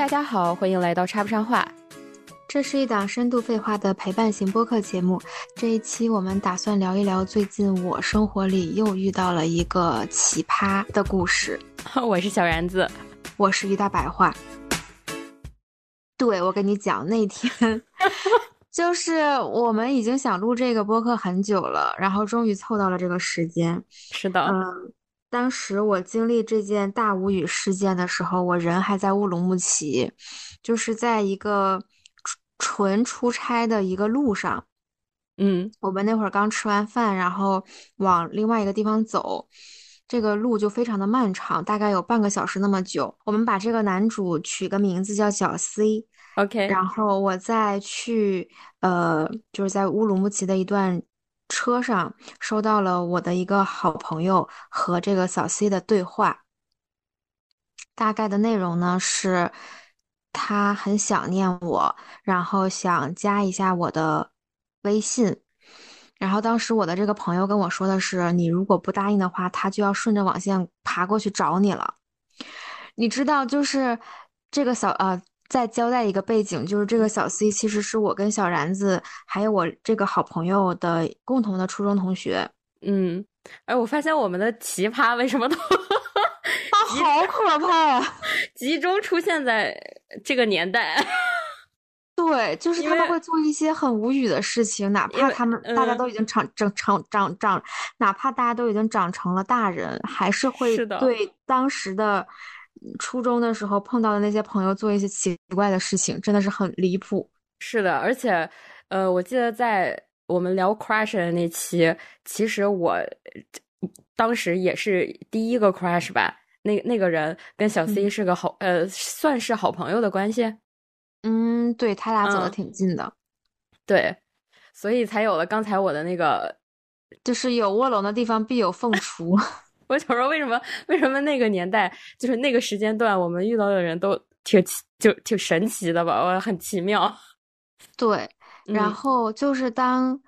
大家好，欢迎来到插不上话。这是一档深度废话的陪伴型播客节目。这一期我们打算聊一聊最近我生活里又遇到了一个奇葩的故事。我是小然子，我是于大白话。对，我跟你讲，那天 就是我们已经想录这个播客很久了，然后终于凑到了这个时间。是的，嗯，当时我经历这件大无语事件的时候，我人还在乌鲁木齐，就是在一个。纯出差的一个路上，嗯，我们那会儿刚吃完饭，然后往另外一个地方走，这个路就非常的漫长，大概有半个小时那么久。我们把这个男主取个名字叫小 C，OK。然后我再去，呃，就是在乌鲁木齐的一段车上，收到了我的一个好朋友和这个小 C 的对话，大概的内容呢是。他很想念我，然后想加一下我的微信。然后当时我的这个朋友跟我说的是：“你如果不答应的话，他就要顺着网线爬过去找你了。”你知道，就是这个小呃，再交代一个背景，就是这个小 C 其实是我跟小然子还有我这个好朋友的共同的初中同学。嗯，哎，我发现我们的奇葩为什么都。好可怕啊！集中出现在这个年代，对，就是他们会做一些很无语的事情，哪怕他们大家都已经长长长长长，哪怕大家都已经长成了大人，还是会对当时的初中的时候碰到的那些朋友做一些奇怪的事情，真的是很离谱。是的，而且，呃，我记得在我们聊 crush 的那期，其实我当时也是第一个 crush 吧。那那个人跟小 C 是个好，呃，算是好朋友的关系。嗯，对他俩走的挺近的，对，所以才有了刚才我的那个，就是有卧龙的地方必有凤雏。我想说，为什么为什么那个年代，就是那个时间段，我们遇到的人都挺奇，就挺神奇的吧？我很奇妙。对，然后就是当，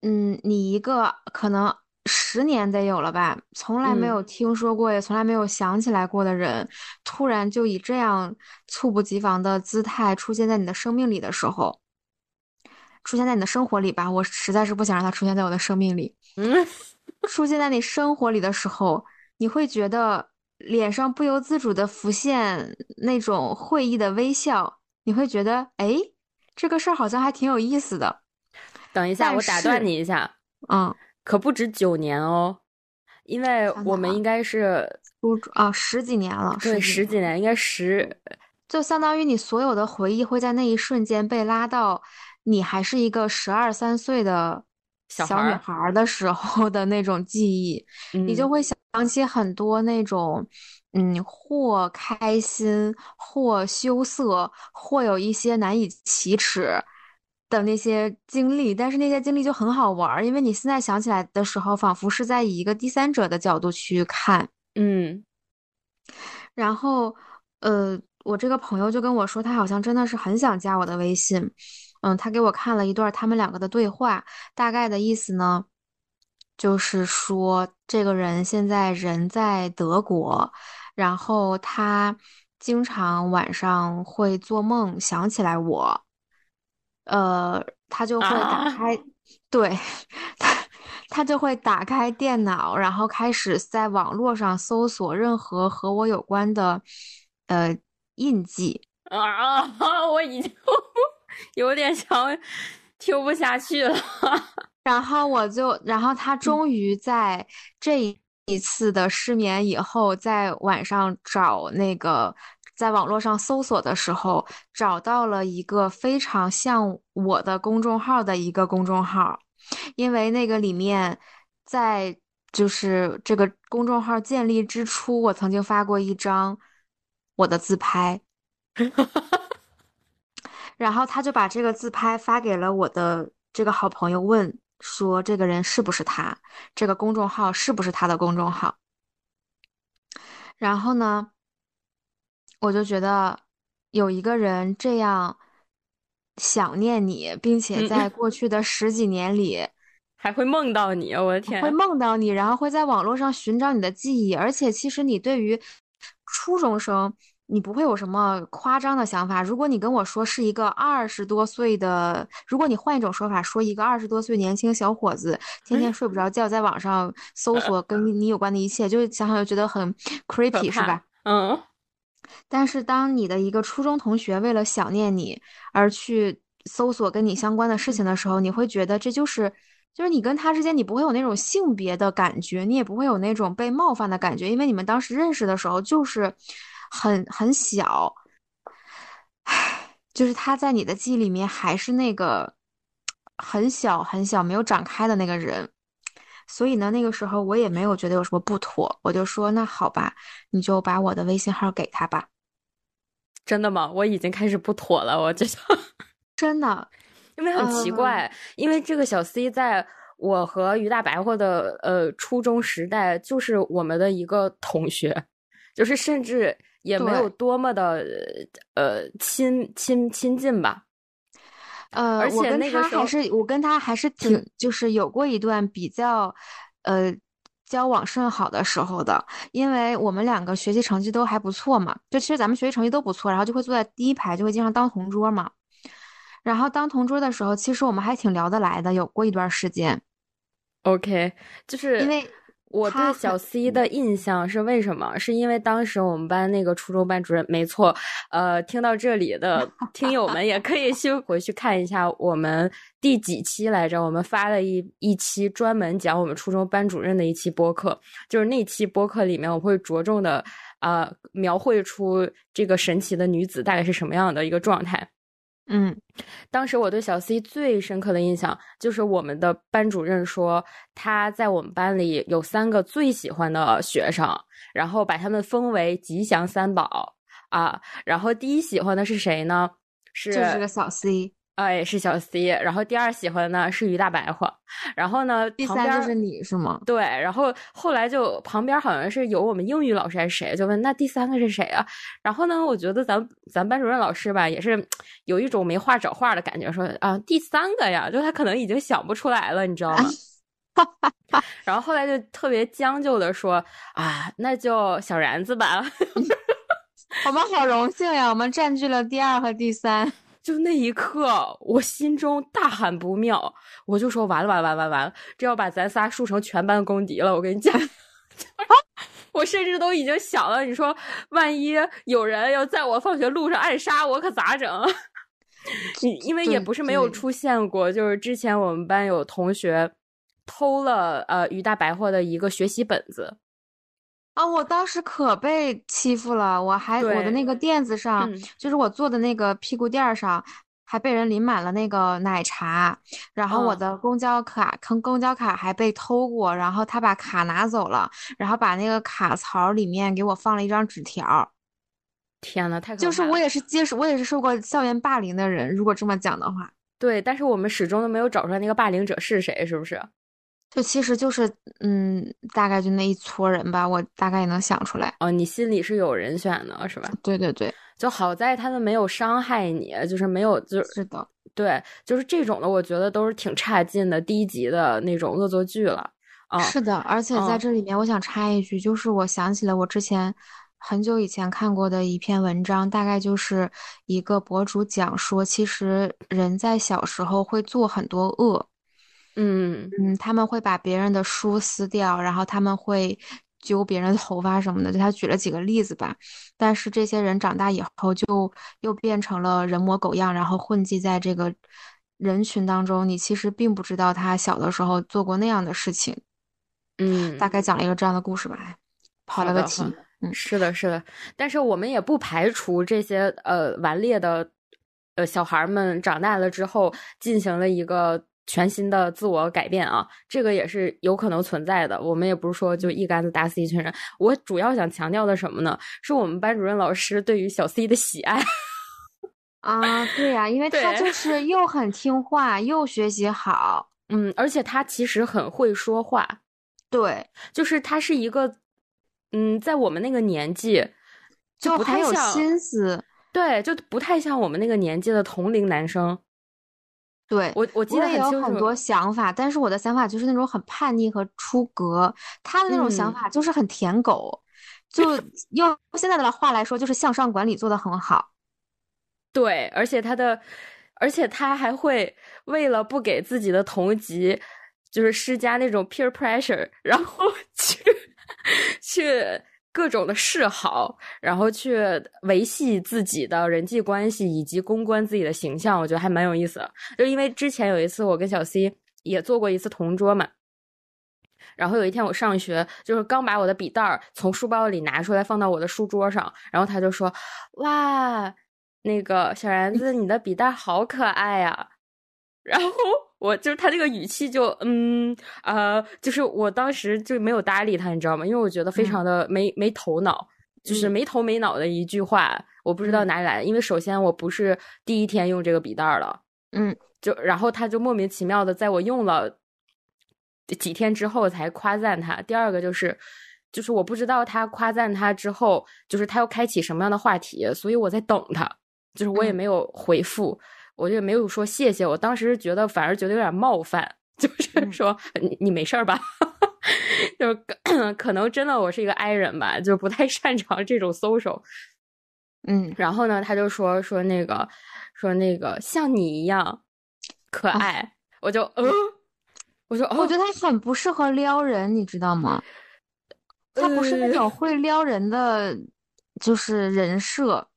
嗯，你一个可能。十年得有了吧，从来没有听说过，也从来没有想起来过的人，突然就以这样猝不及防的姿态出现在你的生命里的时候，出现在你的生活里吧，我实在是不想让他出现在我的生命里。嗯，出现在你生活里的时候，你会觉得脸上不由自主的浮现那种会意的微笑，你会觉得，哎，这个事儿好像还挺有意思的。等一下，我打断你一下，嗯。可不止九年哦，因为我们应该是初啊十几年了，对，十几年应该十，就相当于你所有的回忆会在那一瞬间被拉到你还是一个十二三岁的小女孩的时候的那种记忆，你就会想起很多那种嗯，或开心，或羞涩，或有一些难以启齿。的那些经历，但是那些经历就很好玩儿，因为你现在想起来的时候，仿佛是在以一个第三者的角度去看，嗯。然后，呃，我这个朋友就跟我说，他好像真的是很想加我的微信，嗯，他给我看了一段他们两个的对话，大概的意思呢，就是说这个人现在人在德国，然后他经常晚上会做梦想起来我。呃，他就会打开，对他，他就会打开电脑，然后开始在网络上搜索任何和我有关的呃印记啊！我已经 有点想听不下去了。然后我就，然后他终于在这一次的失眠以后，在晚上找那个。在网络上搜索的时候，找到了一个非常像我的公众号的一个公众号，因为那个里面，在就是这个公众号建立之初，我曾经发过一张我的自拍，然后他就把这个自拍发给了我的这个好朋友，问说这个人是不是他，这个公众号是不是他的公众号，然后呢？我就觉得有一个人这样想念你，并且在过去的十几年里 还会梦到你，我的天，会梦到你，然后会在网络上寻找你的记忆。而且，其实你对于初中生，你不会有什么夸张的想法。如果你跟我说是一个二十多岁的，如果你换一种说法说一个二十多岁年轻小伙子天天睡不着觉，在网上搜索跟你有关的一切，就想想就觉得很 creepy 是吧？嗯。但是当你的一个初中同学为了想念你而去搜索跟你相关的事情的时候，你会觉得这就是。就是你跟他之间，你不会有那种性别的感觉，你也不会有那种被冒犯的感觉，因为你们当时认识的时候就是很很小，唉，就是他在你的记忆里面还是那个很小很小没有长开的那个人，所以呢，那个时候我也没有觉得有什么不妥，我就说那好吧，你就把我的微信号给他吧。真的吗？我已经开始不妥了，我觉得 真的。因为很奇怪，因为这个小 C 在我和于大白话的呃初中时代，就是我们的一个同学，就是甚至也没有多么的呃亲亲亲近吧。呃，而且那个时候还是我跟他还是挺就是有过一段比较呃交往甚好的时候的，因为我们两个学习成绩都还不错嘛，就其实咱们学习成绩都不错，然后就会坐在第一排，就会经常当同桌嘛。然后当同桌的时候，其实我们还挺聊得来的，有过一段时间。OK，就是因为我对小 C 的印象是为什么？是因为当时我们班那个初中班主任，没错。呃，听到这里的听友们也可以去回去看一下我们第几期来着？我们发了一一期专门讲我们初中班主任的一期播客，就是那期播客里面我会着重的啊描绘出这个神奇的女子大概是什么样的一个状态。嗯，当时我对小 C 最深刻的印象就是我们的班主任说他在我们班里有三个最喜欢的学生，然后把他们封为吉祥三宝啊。然后第一喜欢的是谁呢？是就是个小 C。哎，是小 C，然后第二喜欢的呢是于大白话，然后呢，第三就是你是吗？对，然后后来就旁边好像是有我们英语老师还是谁，就问那第三个是谁啊？然后呢，我觉得咱咱班主任老师吧，也是有一种没话找话的感觉，说啊第三个呀，就他可能已经想不出来了，你知道吗？然后后来就特别将就的说啊，那就小然子吧。我们好荣幸呀，我们占据了第二和第三。就那一刻，我心中大喊不妙，我就说完了完了完了完了，这要把咱仨树成全班公敌了。我跟你讲，我甚至都已经想了，你说万一有人要在我放学路上暗杀我，可咋整？因为也不是没有出现过，就是之前我们班有同学偷了呃于大白货的一个学习本子。啊！我当时可被欺负了，我还我的那个垫子上，就是我坐的那个屁股垫上，还被人淋满了那个奶茶。然后我的公交卡，坑公交卡还被偷过，然后他把卡拿走了，然后把那个卡槽里面给我放了一张纸条。天呐，太就是我也是接受，我也是受过校园霸凌的人。如果这么讲的话，对，但是我们始终都没有找出来那个霸凌者是谁，是不是？就其实就是，嗯，大概就那一撮人吧，我大概也能想出来。哦，你心里是有人选的，是吧？对对对，就好在他们没有伤害你，就是没有，就是的，对，就是这种的，我觉得都是挺差劲的、低级的那种恶作剧了。啊，是的，而且在这里面，我想插一句，就是我想起了我之前很久以前看过的一篇文章，大概就是一个博主讲说，其实人在小时候会做很多恶。嗯嗯，他们会把别人的书撕掉，然后他们会揪别人的头发什么的。就他举了几个例子吧，但是这些人长大以后就又变成了人模狗样，然后混迹在这个人群当中。你其实并不知道他小的时候做过那样的事情。嗯，大概讲了一个这样的故事吧，跑了个题。嗯，是的，是的。但是我们也不排除这些呃顽劣的呃小孩们长大了之后进行了一个。全新的自我改变啊，这个也是有可能存在的。我们也不是说就一竿子打死一群人。我主要想强调的什么呢？是我们班主任老师对于小 C 的喜爱 啊，对呀，因为他就 是又很听话，又学习好，嗯，而且他其实很会说话，对，就是他是一个，嗯，在我们那个年纪就不太有心思，对，就不太像我们那个年纪的同龄男生。对我，我记得有很多想法，但是我的想法就是那种很叛逆和出格。他的那种想法就是很舔狗，就 用现在的话来说，就是向上管理做得很好。对，而且他的，而且他还会为了不给自己的同级就是施加那种 peer pressure，然后 去去各种的示好，然后去维系自己的人际关系以及公关自己的形象，我觉得还蛮有意思的。就因为之前有一次我跟小 C 也做过一次同桌嘛。然后有一天我上学，就是刚把我的笔袋儿从书包里拿出来放到我的书桌上，然后他就说：“哇，那个小然子，你的笔袋好可爱呀！”然后我就是他这个语气就嗯呃，就是我当时就没有搭理他，你知道吗？因为我觉得非常的没没头脑，就是没头没脑的一句话，我不知道哪里来的。因为首先我不是第一天用这个笔袋了，嗯，就然后他就莫名其妙的在我用了。几天之后才夸赞他。第二个就是，就是我不知道他夸赞他之后，就是他要开启什么样的话题，所以我在等他。就是我也没有回复，我就没有说谢谢。我当时觉得反而觉得有点冒犯，就是说你你没事吧？就是 可能真的我是一个 I 人吧，就不太擅长这种 social。嗯，然后呢，他就说说那个说那个像你一样可爱，我就嗯。我说，我觉得他很不适合撩人，你知道吗？他不是那种会撩人的，就是人设。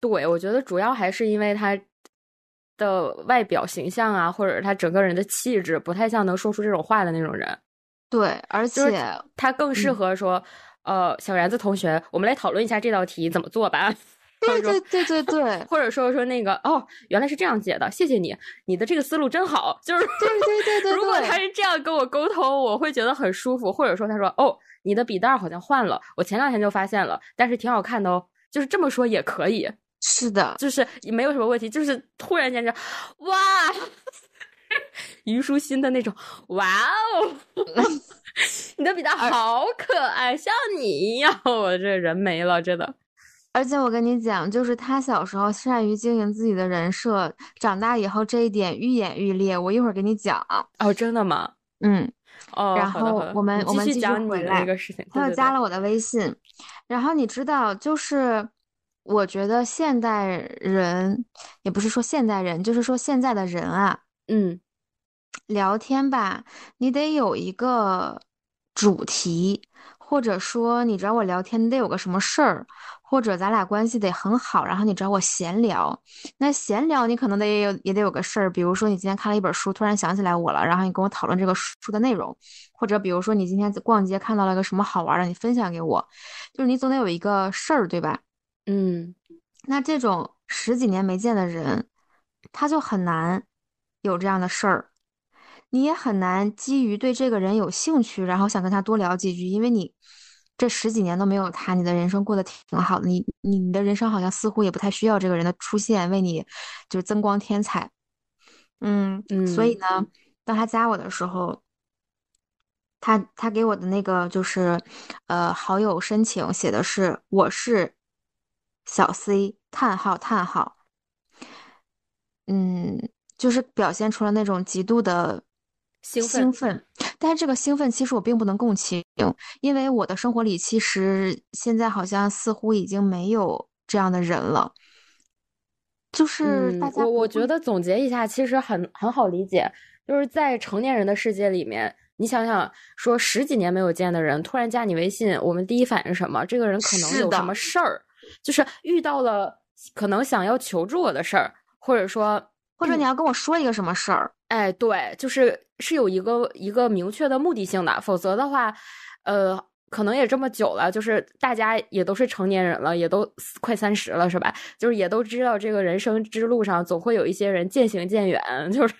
对，我觉得主要还是因为他的外表形象啊，或者他整个人的气质，不太像能说出这种话的那种人。对，而且他更适合说，呃，小然子同学，我们来讨论一下这道题怎么做吧。对对对对对，或者说说那个哦，原来是这样解的，谢谢你，你的这个思路真好。就是对对对对，如果他是这样跟我沟通，我会觉得很舒服。或者说他说哦，你的笔袋好像换了，我前两天就发现了，但是挺好看的哦。就是这么说也可以，是的，就是没有什么问题。就是突然间就哇，虞书欣的那种哇哦，你的笔袋好可爱，像你一样，我这人没了，真的。而且我跟你讲，就是他小时候善于经营自己的人设，长大以后这一点愈演愈烈。我一会儿给你讲。哦，真的吗？嗯。哦。然后我们我们继续讲回来。他又加了我的微信。然后你知道，就是我觉得现代人，也不是说现代人，就是说现在的人啊，嗯，聊天吧，你得有一个主题，或者说你找我聊天，你得有个什么事儿。或者咱俩关系得很好，然后你找我闲聊，那闲聊你可能得有也得有个事儿，比如说你今天看了一本书，突然想起来我了，然后你跟我讨论这个书的内容，或者比如说你今天逛街看到了个什么好玩的，你分享给我，就是你总得有一个事儿，对吧？嗯，那这种十几年没见的人，他就很难有这样的事儿，你也很难基于对这个人有兴趣，然后想跟他多聊几句，因为你。这十几年都没有他，你的人生过得挺好的。你你你的人生好像似乎也不太需要这个人的出现，为你就是增光添彩。嗯嗯，所以呢，当他加我的时候，他他给我的那个就是呃好友申请写的是我是小 C 叹号叹号，嗯，就是表现出了那种极度的。兴奋，兴奋但是这个兴奋其实我并不能共情，因为我的生活里其实现在好像似乎已经没有这样的人了。就是大家，我我觉得总结一下，其实很很好理解，就是在成年人的世界里面，你想想，说十几年没有见的人突然加你微信，我们第一反应是什么？这个人可能有什么事儿，就是遇到了可能想要求助我的事儿，或者说，或者你要跟我说一个什么事儿。哎，对，就是是有一个一个明确的目的性的，否则的话，呃，可能也这么久了，就是大家也都是成年人了，也都快三十了，是吧？就是也都知道这个人生之路上总会有一些人渐行渐远，就是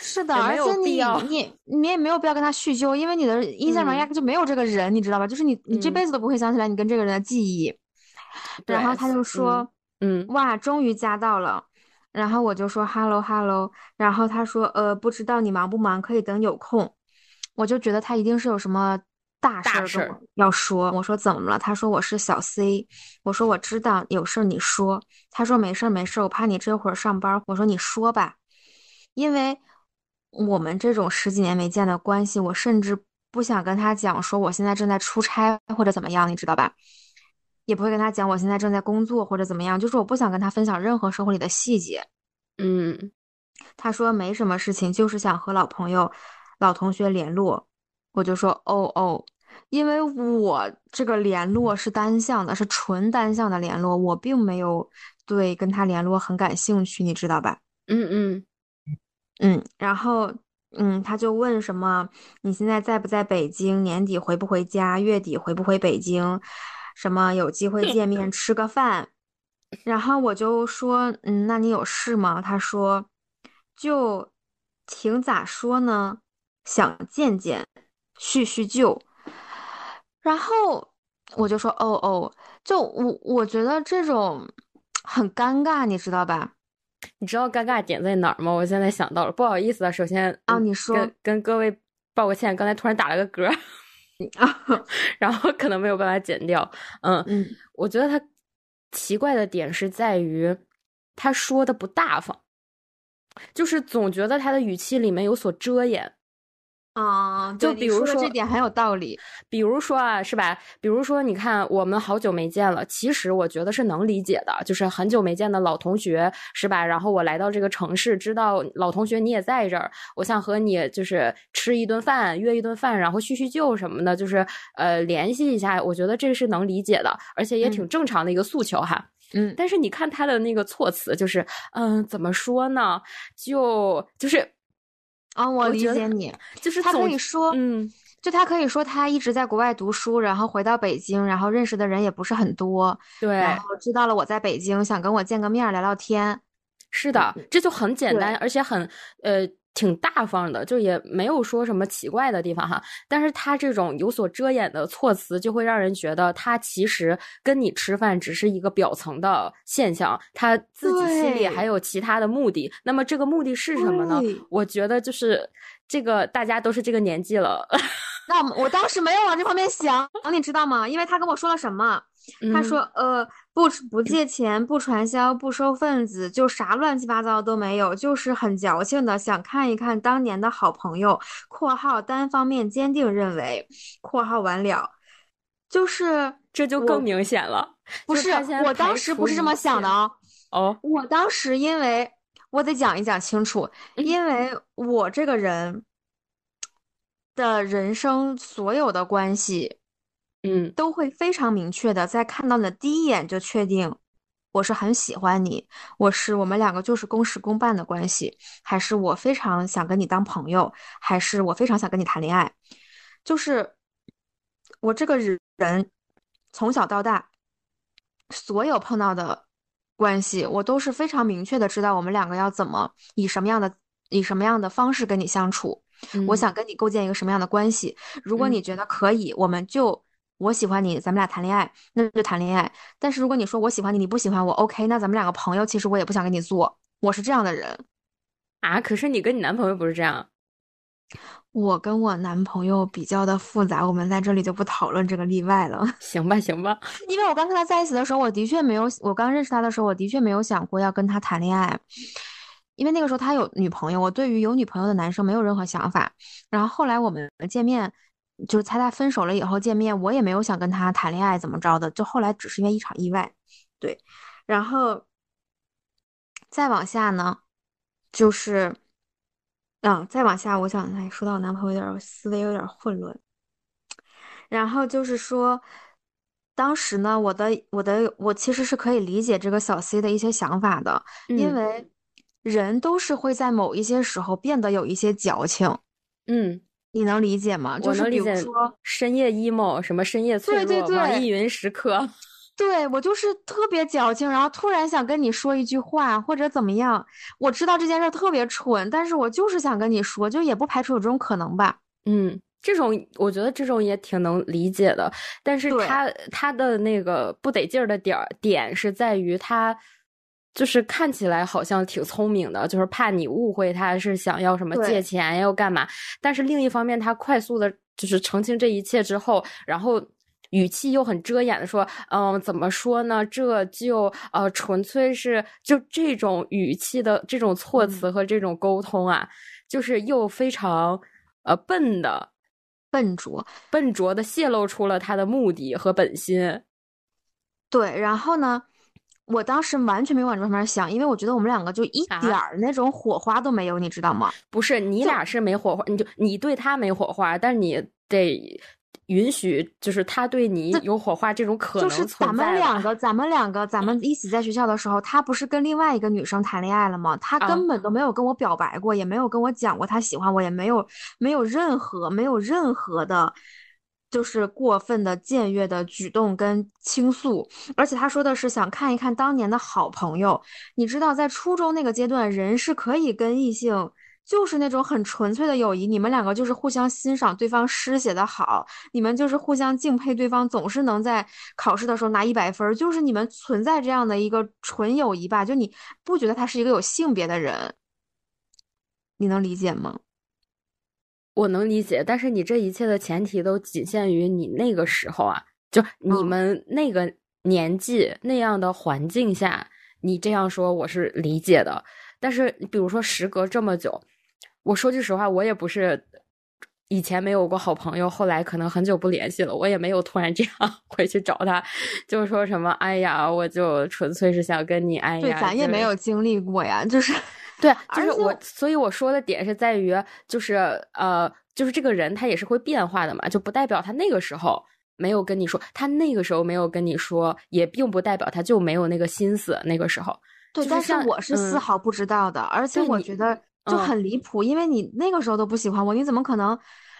是的，而且你你你也没有必要跟他叙旧，因为你的印象中压根就没有这个人，你知道吧？就是你你这辈子都不会想起来你跟这个人的记忆。然后他就说，嗯，哇，终于加到了。然后我就说 hello hello，然后他说呃不知道你忙不忙，可以等有空。我就觉得他一定是有什么大事儿要说。我说怎么了？他说我是小 C。我说我知道有事儿你说。他说没事儿没事儿，我怕你这会儿上班。我说你说吧，因为我们这种十几年没见的关系，我甚至不想跟他讲说我现在正在出差或者怎么样，你知道吧？也不会跟他讲我现在正在工作或者怎么样，就是我不想跟他分享任何生活里的细节。嗯，他说没什么事情，就是想和老朋友、老同学联络。我就说哦哦，因为我这个联络是单向的，是纯单向的联络，我并没有对跟他联络很感兴趣，你知道吧？嗯嗯嗯，然后嗯，他就问什么？你现在在不在北京？年底回不回家？月底回不回北京？什么有机会见面吃个饭？然后我就说，嗯，那你有事吗？他说，就挺咋说呢，想见见，叙叙旧。然后我就说，哦哦，就我我觉得这种很尴尬，你知道吧？你知道尴尬点在哪儿吗？我现在想到了，不好意思啊，首先啊，嗯你说跟跟各位报个歉，刚才突然打了个嗝，啊，然后可能没有办法剪掉。嗯，嗯我觉得他奇怪的点是在于他说的不大方，就是总觉得他的语气里面有所遮掩。啊，就比如说的这点很有道理。比如说啊，是吧？比如说，你看我们好久没见了，其实我觉得是能理解的，就是很久没见的老同学，是吧？然后我来到这个城市，知道老同学你也在这儿，我想和你就是吃一顿饭，约一顿饭，然后叙叙旧什么的，就是呃联系一下，我觉得这是能理解的，而且也挺嗯正常的一个诉求哈。嗯但是你看他的那个措辞，就是嗯，怎么说呢？就就是啊，我理解你。就是他可以说，嗯就他可以说他一直在国外读书，然后回到北京，然后认识的人也不是很多，对，然后知道了我在北京，想跟我见个面聊聊天。是的，这就很简单，而且很呃挺大方的，就也没有说什么奇怪的地方哈。但是他这种有所遮掩的措辞，就会让人觉得他其实跟你吃饭只是一个表层的现象，他自己心里还有其他的目的。那么这个目的是什么呢？我觉得就是这个大家都是这个年纪了，那我当时没有往这方面想，你知道吗？因为他跟我说了什么？他嗯说，呃，不不借钱，不传销，不收份子，就啥乱七八糟都没有，就是很矫情的想看一看当年的好朋友（括号单方面坚定认为）（括号完了），就是这就更明显了。不是我当时不是这么想的切哦。哦，我当时因为我得讲一讲清楚，嗯因为我这个人的人生所有的关系嗯都会非常明确的在看到你的第一眼就确定我是很喜欢你，我是我们两个就是公事公办的关系，还是我非常想跟你当朋友，还是我非常想跟你谈恋爱，就是我这个人从小到大。所有碰到的关系，我都是非常明确的知道我们两个要怎么以什么样的以什么样的方式跟你相处。我嗯想跟你构建一个什么样的关系？如果嗯你觉得可以，我们就我喜欢你，咱们俩谈恋爱，那就谈恋爱。但是如果你说我喜欢你，你不喜欢我，OK，那咱们两个朋友，其实我也不想跟你做。我是这样的人。啊，可是你跟你男朋友不是这样。我跟我男朋友比较的复杂，我们在这里就不讨论这个例外了。行吧，行吧，因为我刚跟他在一起的时候，我的确没有，我刚认识他的时候，我的确没有想过要跟他谈恋爱，因为那个时候他有女朋友，我对于有女朋友的男生没有任何想法。然后后来我们见面，就是猜他分手了以后见面，我也没有想跟他谈恋爱怎么着的，就后来只是因为一场意外，对。然后再往下呢，就是，嗯，再往下，我想，哎，说到我男朋友有点思维有点混乱。然后就是说，当时呢，我的我的我其实是可以理解这个小 C 的一些想法的，因嗯为人都是会在某一些时候变得有一些矫情，嗯，你能理解吗？就是比我能理解如说，深夜 emo 什么深夜脆对弱，对对网易云时刻。对，我就是特别矫情，然后突然想跟你说一句话，或者怎么样。我知道这件事儿特别蠢，但是我就是想跟你说，就也不排除有这种可能吧。嗯，这种我觉得这种也挺能理解的，但是他他的那个不得劲儿的点儿点是在于他。就是看起来好像挺聪明的，就是怕你误会他是想要什么借钱要干嘛，但是另一方面，他快速的就是澄清这一切之后，然后语气又很遮掩的说，嗯，怎么说呢？这就呃，纯粹是就这种语气的这种措辞和这种沟通啊，就是又非常呃笨的，笨拙，笨拙的泄露出了他的目的和本心。对，然后呢，我当时完全没往这方面想，因为我觉得我们两个就一点儿那种火花都没有，你知道吗？不是，你俩是没火花，你就你对他没火花，但是你得。允许就是他对你有火花这种可能就是咱们两个，咱们两个，咱们一起在学校的时候，他不是跟另外一个女生谈恋爱了吗？他根本都没有跟我表白过，也没有跟我讲过他喜欢我，也没有没有任何没有任何的，就是过分的僭越的举动跟倾诉。而且他说的是想看一看当年的好朋友。你知道，在初中那个阶段，人是可以跟异性。就是那种很纯粹的友谊，你们两个就是互相欣赏对方诗写的好，你们就是互相敬佩对方总是能在考试的时候拿一百分，就是你们存在这样的一个纯友谊吧？就你不觉得他是一个有性别的人？你能理解吗？我能理解，但是你这一切的前提都仅限于你那个时候啊，就你们那个年纪那样的环境下，你这样说我是理解的。但是比如说时隔这么久。我说句实话，我也不是以前没有过好朋友，后来可能很久不联系了，我也没有突然这样 回去找他，就说什么“哎呀”，我就纯粹是想跟你“哎呀”。对，咱也没有经历过呀，就是对，就是我，所以我说的点是在于，就是呃，就是这个人他也是会变化的嘛，就不代表他那个时候没有跟你说，他那个时候没有跟你说，也并不代表他就没有那个心思。那个时候，对，但是我是丝毫不知道的，而且我觉得。就很离谱，因为你那个时候都不喜欢我，你怎么可能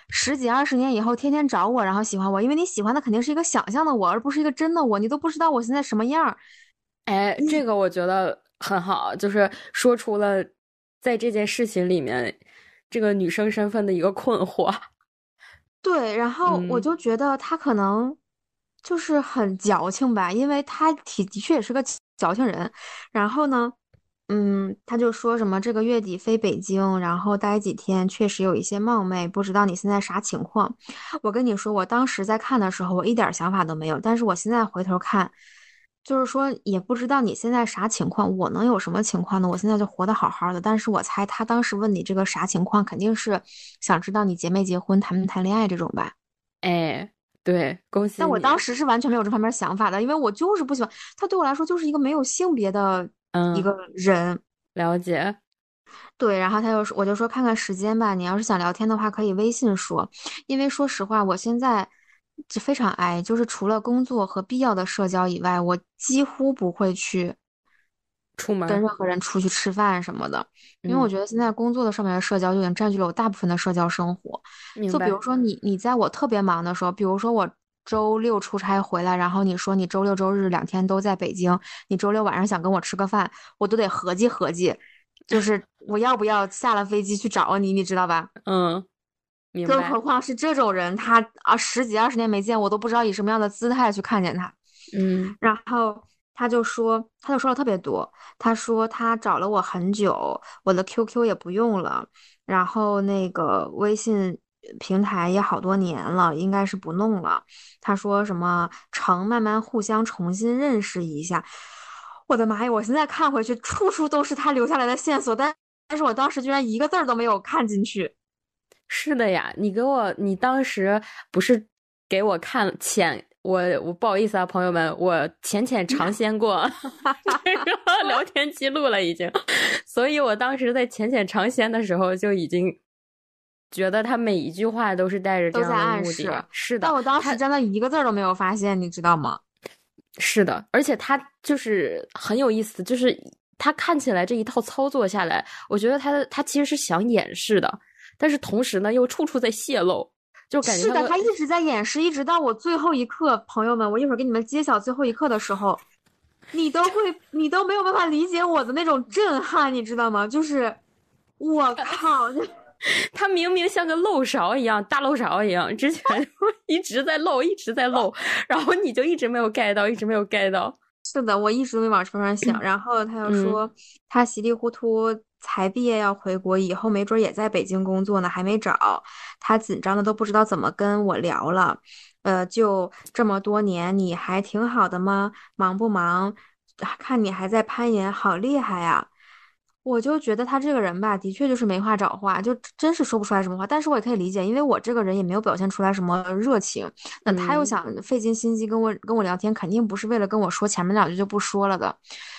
十几二十年以后天天找我，然后喜欢我？因为你喜欢的肯定是一个想象的我，而不是一个真的我，你都不知道我现在什么样。哎，这个我觉得很好，就是说出了在这件事情里面这个女生身份的一个困惑。对，然后我就觉得他可能就是很矫情吧，因为他体的确也是个矫情人。然后呢？嗯，他就说什么这个月底飞北京，然后待几天，确实有一些冒昧，不知道你现在啥情况。我跟你说，我当时在看的时候，我一点想法都没有。但是我现在回头看，就是说也不知道你现在啥情况，我能有什么情况呢？我现在就活得好好的。但是我猜他当时问你这个啥情况，肯定是想知道你结没结婚、谈没谈恋爱这种吧？哎，对，恭喜。但我当时是完全没有这方面想法的，因为我就是不喜欢他，对我来说就是一个没有性别的。一个人了解，对，然后他就说，我就说看看时间吧。你要是想聊天的话，可以微信说。因为说实话，我现在就非常爱，就是除了工作和必要的社交以外，我几乎不会去出门跟任何人出去吃饭什么的。因为我觉得现在工作的上面的社交就已经占据了我大部分的社交生活。就比如说你，你在我特别忙的时候，比如说我。周六出差回来，然后你说你周六周日两天都在北京，你周六晚上想跟我吃个饭，我都得合计合计，就是我要不要下了飞机去找你，你知道吧？嗯，明白。更何况是这种人，他啊十几二十年没见，我都不知道以什么样的姿态去看见他。嗯，然后他就说，他就说了特别多，他说他找了我很久，我的 QQ 也不用了，然后那个微信。平台也好多年了，应该是不弄了。他说什么成慢慢互相重新认识一下。我的妈呀！我现在看回去，处处都是他留下来的线索，但但是我当时居然一个字儿都没有看进去。是的呀，你给我，你当时不是给我看浅，我我不好意思啊，朋友们，我浅浅尝鲜过这个 聊天记录了已经，所以我当时在浅浅尝鲜的时候就已经。觉得他每一句话都是带着这样的目的，是的。但我当时真的一个字都没有发现，你知道吗？是的，而且他就是很有意思，就是他看起来这一套操作下来，我觉得他的他其实是想掩饰的，但是同时呢又处处在泄露，就感觉是的，他一直在掩饰，一直到我最后一刻，朋友们，我一会儿给你们揭晓最后一刻的时候，你都会你都没有办法理解我的那种震撼，你知道吗？就是我 靠！他明明像个漏勺一样，大漏勺一样，之前 一直在漏，一直在漏，然后你就一直没有 get 到，一直没有 get 到。是的，我一直都没往床上想。然后他又说，他稀里糊涂才毕业要回国，以后没准也在北京工作呢，还没找。他紧张的都不知道怎么跟我聊了。呃，就这么多年，你还挺好的吗？忙不忙？看你还在攀岩，好厉害呀！我就觉得他这个人吧，的确就是没话找话，就真是说不出来什么话。但是我也可以理解，因为我这个人也没有表现出来什么热情，那他又想费尽心机跟我跟我聊天，肯定不是为了跟我说前面两句就不说了的，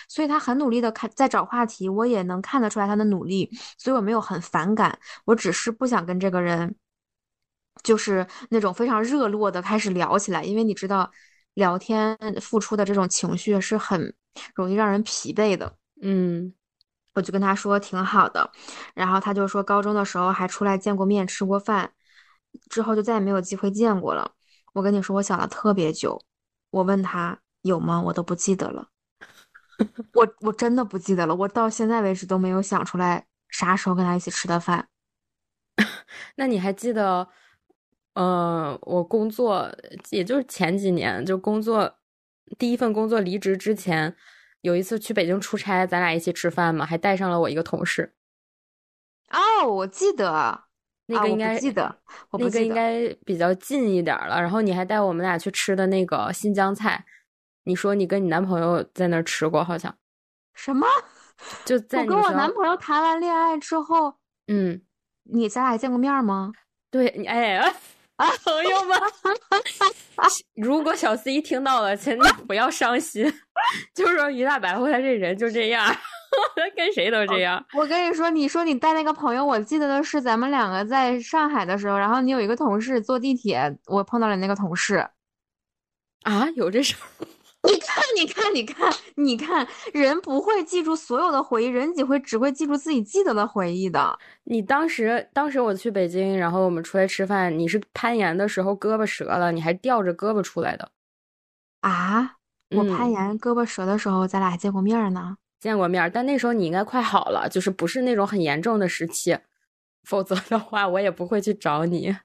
所以他很努力的看在找话题，我也能看得出来他的努力，所以我没有很反感，我只是不想跟这个人，就是那种非常热络的开始聊起来，因为你知道，聊天付出的这种情绪是很容易让人疲惫的，嗯。我就跟他说挺好的，然后他就说高中的时候还出来见过面吃过饭，之后就再也没有机会见过了。我跟你说，我想了特别久，我问他有吗？我都不记得了，我我真的不记得了，我到现在为止都没有想出来啥时候跟他一起吃的饭。那你还记得，呃，我工作也就是前几年就工作第一份工作离职之前。有一次去北京出差，咱俩一起吃饭嘛，还带上了我一个同事。哦，我记得那个应该记得，那个应该比较近一点了。然后你还带我们俩去吃的那个新疆菜，你说你跟你男朋友在那儿吃过，好像什么？就在我跟我男朋友谈完恋爱之后，嗯，你咱俩还见过面吗？对，你哎，朋友们，如果小 C 听到了，请你不要伤心。就是说，于大白话他这人就这样，他跟谁都这样。我跟你说，你说你带那个朋友，我记得的是咱们两个在上海的时候，然后你有一个同事坐地铁，我碰到了那个同事。啊，有这事儿？你看，你看，你看，你看，人不会记住所有的回忆，人只会只会记住自己记得的回忆的。你当时，当时我去北京，然后我们出来吃饭，你是攀岩的时候胳膊折了，你还吊着胳膊出来的。啊？我攀岩胳膊折的时候，咱俩还见过面呢。见过面，但那时候你应该快好了，就是不是那种很严重的时期，否则的话我也不会去找你。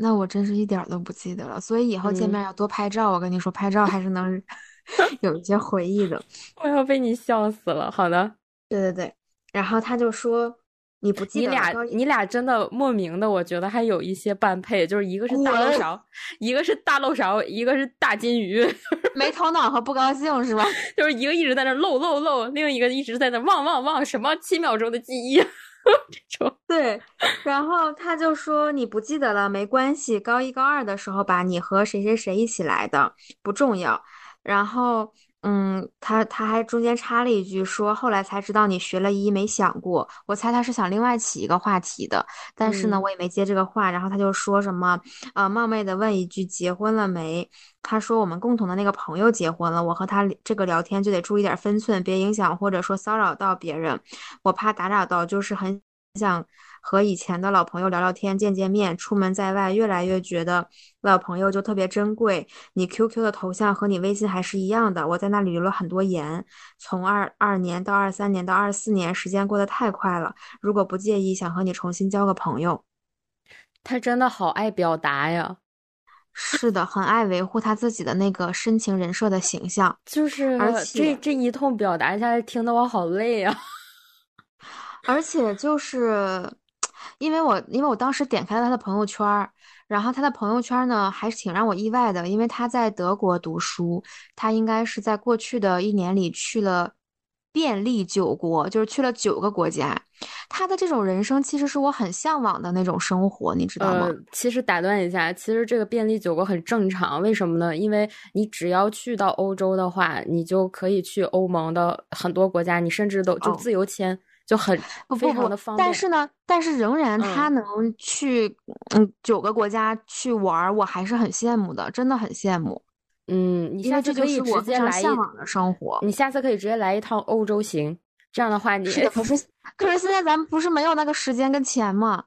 那我真是一点都不记得了，所以以后见面要多拍照。我跟你说，拍照还是能 有一些回忆的。我要被你笑死了。好的，对对对。然后他就说。你不记得你俩，你俩真的莫名的，我觉得还有一些般配，就是一个是大漏勺，一个是大漏勺，一个是大金鱼，没头脑和不高兴是吧？就是一个一直在那漏漏漏，另一个一直在那忘忘忘，什么七秒钟的记忆，这种对。然后他就说你不记得了，没关系，高一高二的时候吧，你和谁谁谁一起来的，不重要。然后。嗯，他他还中间插了一句说，后来才知道你学了医没想过。我猜他是想另外起一个话题的，但是呢，我也没接这个话。然后他就说什么，呃，冒昧的问一句，结婚了没？他说我们共同的那个朋友结婚了，我和他这个聊天就得注意点分寸，别影响或者说骚扰到别人，我怕打扰到，就是很想。和以前的老朋友聊聊天、见见面，出门在外，越来越觉得老朋友就特别珍贵。你 QQ 的头像和你微信还是一样的，我在那里留了很多言。从二二年到二三年到二四年，时间过得太快了。如果不介意，想和你重新交个朋友。他真的好爱表达呀，是的，很爱维护他自己的那个深情人设的形象。就是，而且这这一通表达下来，听得我好累呀。而且就是。因为我因为我当时点开了他的朋友圈儿然后他的朋友圈呢还是挺让我意外的，因为他在德国读书，他应该是在过去的一年里去了便利九国，就是去了九个国家。他的这种人生其实是我很向往的那种生活，你知道吗？其实打断一下，其实这个便利九国很正常，为什么呢？因为你只要去到欧洲的话，你就可以去欧盟的很多国家，你甚至都就自由签。就很非常的方便，但是呢，但是仍然他能去嗯九个国家去玩，我还是很羡慕的，真的很羡慕。嗯，你下次可以直接来向往的生活。你下次可以直接来一趟欧洲行，这样的话你是的，可是 可是现在咱们不是没有那个时间跟钱嘛，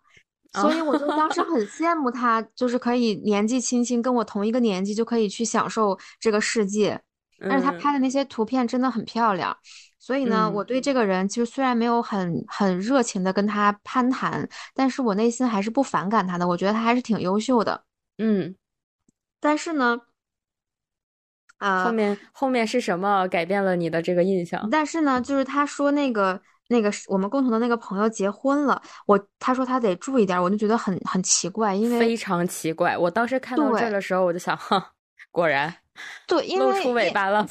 所以我就当时很 羡慕他，就是可以年纪轻轻跟我同一个年纪就可以去享受这个世界，但是他拍的那些图片真的很漂亮。所以呢，我对这个人其实虽然没有很很热情的跟他攀谈，但是我内心还是不反感他的。我觉得他还是挺优秀的。嗯，但是呢，啊，后面后面是什么改变了你的这个印象？但是呢，就是他说那个那个我们共同的那个朋友结婚了，我他说他得注意点，我就觉得很很奇怪，因为非常奇怪。我当时看到这的时候，我就想，哼，果然对，露出尾巴了，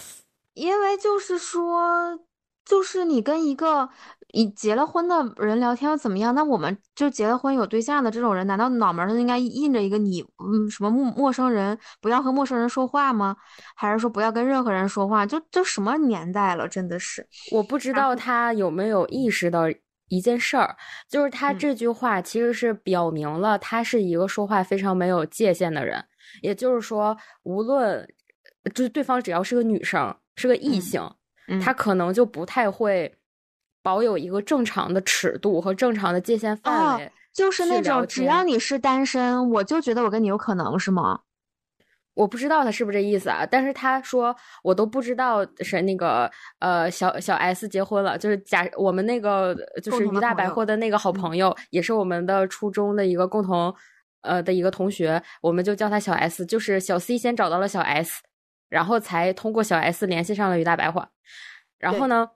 因为就是说。就是你跟一个已结了婚的人聊天又怎么样？那我们就结了婚有对象的这种人，难道脑门上应该印着一个你嗯什么陌陌生人不要和陌生人说话吗？还是说不要跟任何人说话？就就什么年代了，真的是。我不知道他有没有意识到一件事儿，就是他这句话其实是表明了他是一个说话非常没有界限的人。也就是说，无论就是对方只要是个女生，是个异性，他可能就不太会保有一个正常的尺度和正常的界限范围。就是那种只要你是单身，我就觉得我跟你有可能，是吗？我不知道他是不是这意思啊，但是他说我都不知道是那个呃小小 S 结婚了，就是假我们那个就是于大百货的那个好朋友，也是我们的初中的一个共同。呃的一个同学，我们就叫他小 S，就是小 C 先找到了小 S，然后才通过小 S 联系上了于大白话，然后呢，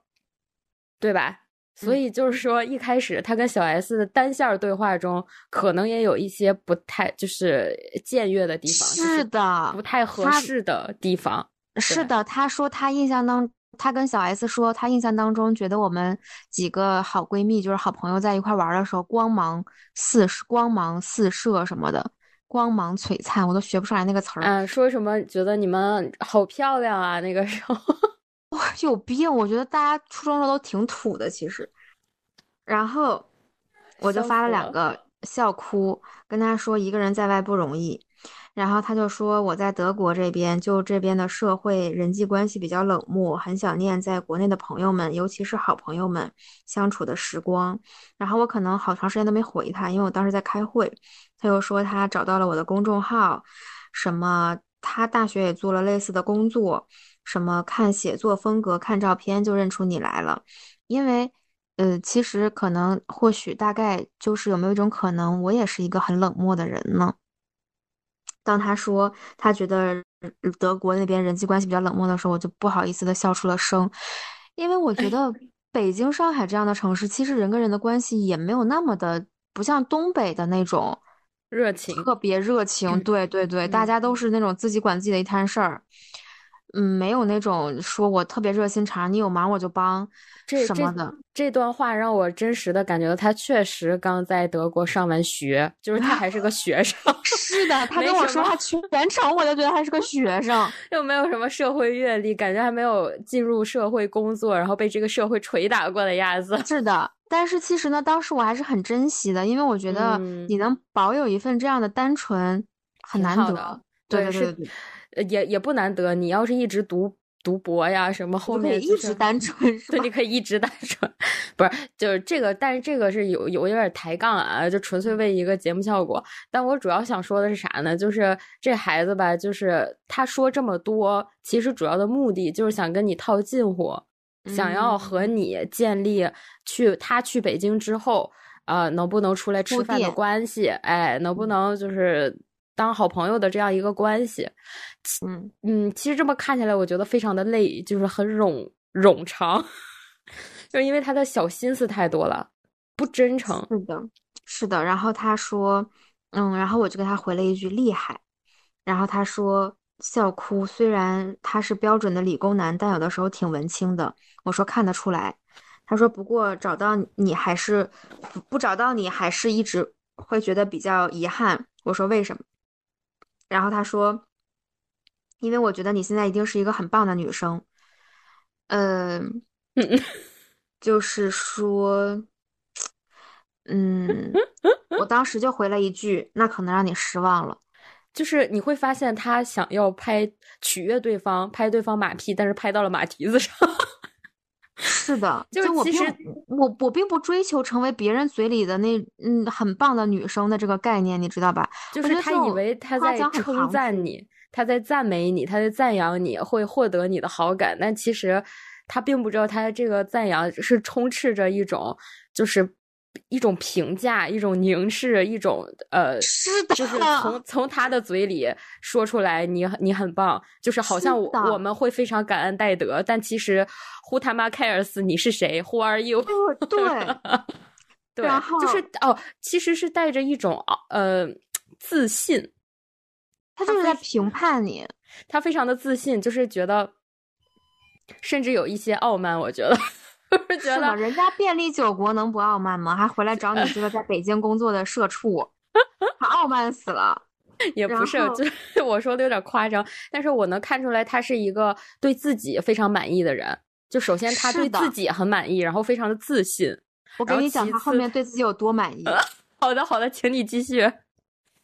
对吧？所以就是说，一开始他跟小 S 的单线对话中，可能也有一些不太就是僭越的地方，是的，不太合适的地方。是的，他说他印象当。他跟小 S 说，他印象当中觉得我们几个好闺蜜，就是好朋友在一块玩的时候，光芒四光芒四射什么的，光芒璀璨，我都学不出来那个词儿。嗯，说什么觉得你们好漂亮啊？那个时候，有病！我觉得大家初中时候都挺土的，其实。然后我就发了两个笑哭，跟他说一个人在外不容易。然后他就说我在德国这边，就这边的社会人际关系比较冷漠，很想念在国内的朋友们，尤其是好朋友们相处的时光。然后我可能好长时间都没回他，因为我当时在开会。他又说他找到了我的公众号，什么他大学也做了类似的工作，什么看写作风格、看照片就认出你来了。因为，呃，其实可能或许大概就是有没有一种可能，我也是一个很冷漠的人呢？当他说他觉得德国那边人际关系比较冷漠的时候，我就不好意思的笑出了声，因为我觉得 北京、上海这样的城市，其实人跟人的关系也没有那么的，不像东北的那种热情，特别热情。对对对，大家都是那种自己管自己的一摊事儿。嗯，没有那种说我特别热心肠，你有忙我就帮，这什么的。这段话让我真实的感觉到他确实刚在德国上完学，就是他还是个学生。是的，他跟我说他全程我就觉得他是个学生，又没有什么社会阅历，感觉还没有进入社会工作，然后被这个社会捶打过的样子。是的，但是其实呢，当时我还是很珍惜的，因为我觉得你能保有一份这样的单纯很难得。对对对。也也不难得，你要是一直读读博呀，什么后面一直单纯，对，你可以一直单纯，不是，就是这个，但是这个是有有有点抬杠啊，就纯粹为一个节目效果。但我主要想说的是啥呢？就是这孩子吧，就是他说这么多，其实主要的目的就是想跟你套近乎，想要和你建立去他去北京之后，呃，能不能出来吃饭的关系？哎，能不能就是。当好朋友的这样一个关系，嗯嗯，其实这么看起来，我觉得非常的累，就是很冗冗长，就是因为他的小心思太多了，不真诚。是的，是的。然后他说，嗯，然后我就给他回了一句厉害。然后他说笑哭，虽然他是标准的理工男，但有的时候挺文青的。我说看得出来。他说不过找到你还是不不找到你还是一直会觉得比较遗憾。我说为什么？然后他说：“因为我觉得你现在一定是一个很棒的女生，嗯，就是说，嗯，我当时就回了一句，那可能让你失望了。就是你会发现他想要拍取悦对方，拍对方马屁，但是拍到了马蹄子上。是的，就是其实我我并不追求成为别人嘴里的那嗯很棒的女生的这个概念，你知道吧？就是他以为他在称赞你，他在赞美你，他在赞扬你，会获得你的好感。但其实他并不知道，他这个赞扬是充斥着一种就是。一种评价，一种凝视，一种呃，是的，就是从从他的嘴里说出来，你你很棒，就是好像我我们会非常感恩戴德，但其实 Who 他妈 cares 你是谁？Who are you？对，对，就是哦，其实是带着一种呃自信，他就是在评判你，他非常的自信，就是觉得甚至有一些傲慢，我觉得。就是觉得人家便利九国能不傲慢吗？还回来找你这个在北京工作的社畜，他傲慢死了。也不是，就我说的有点夸张，但是我能看出来他是一个对自己非常满意的人。就首先他对自己很满意，然后非常的自信。我跟你讲，他后面对自己有多满意。好的，好的，请你继续。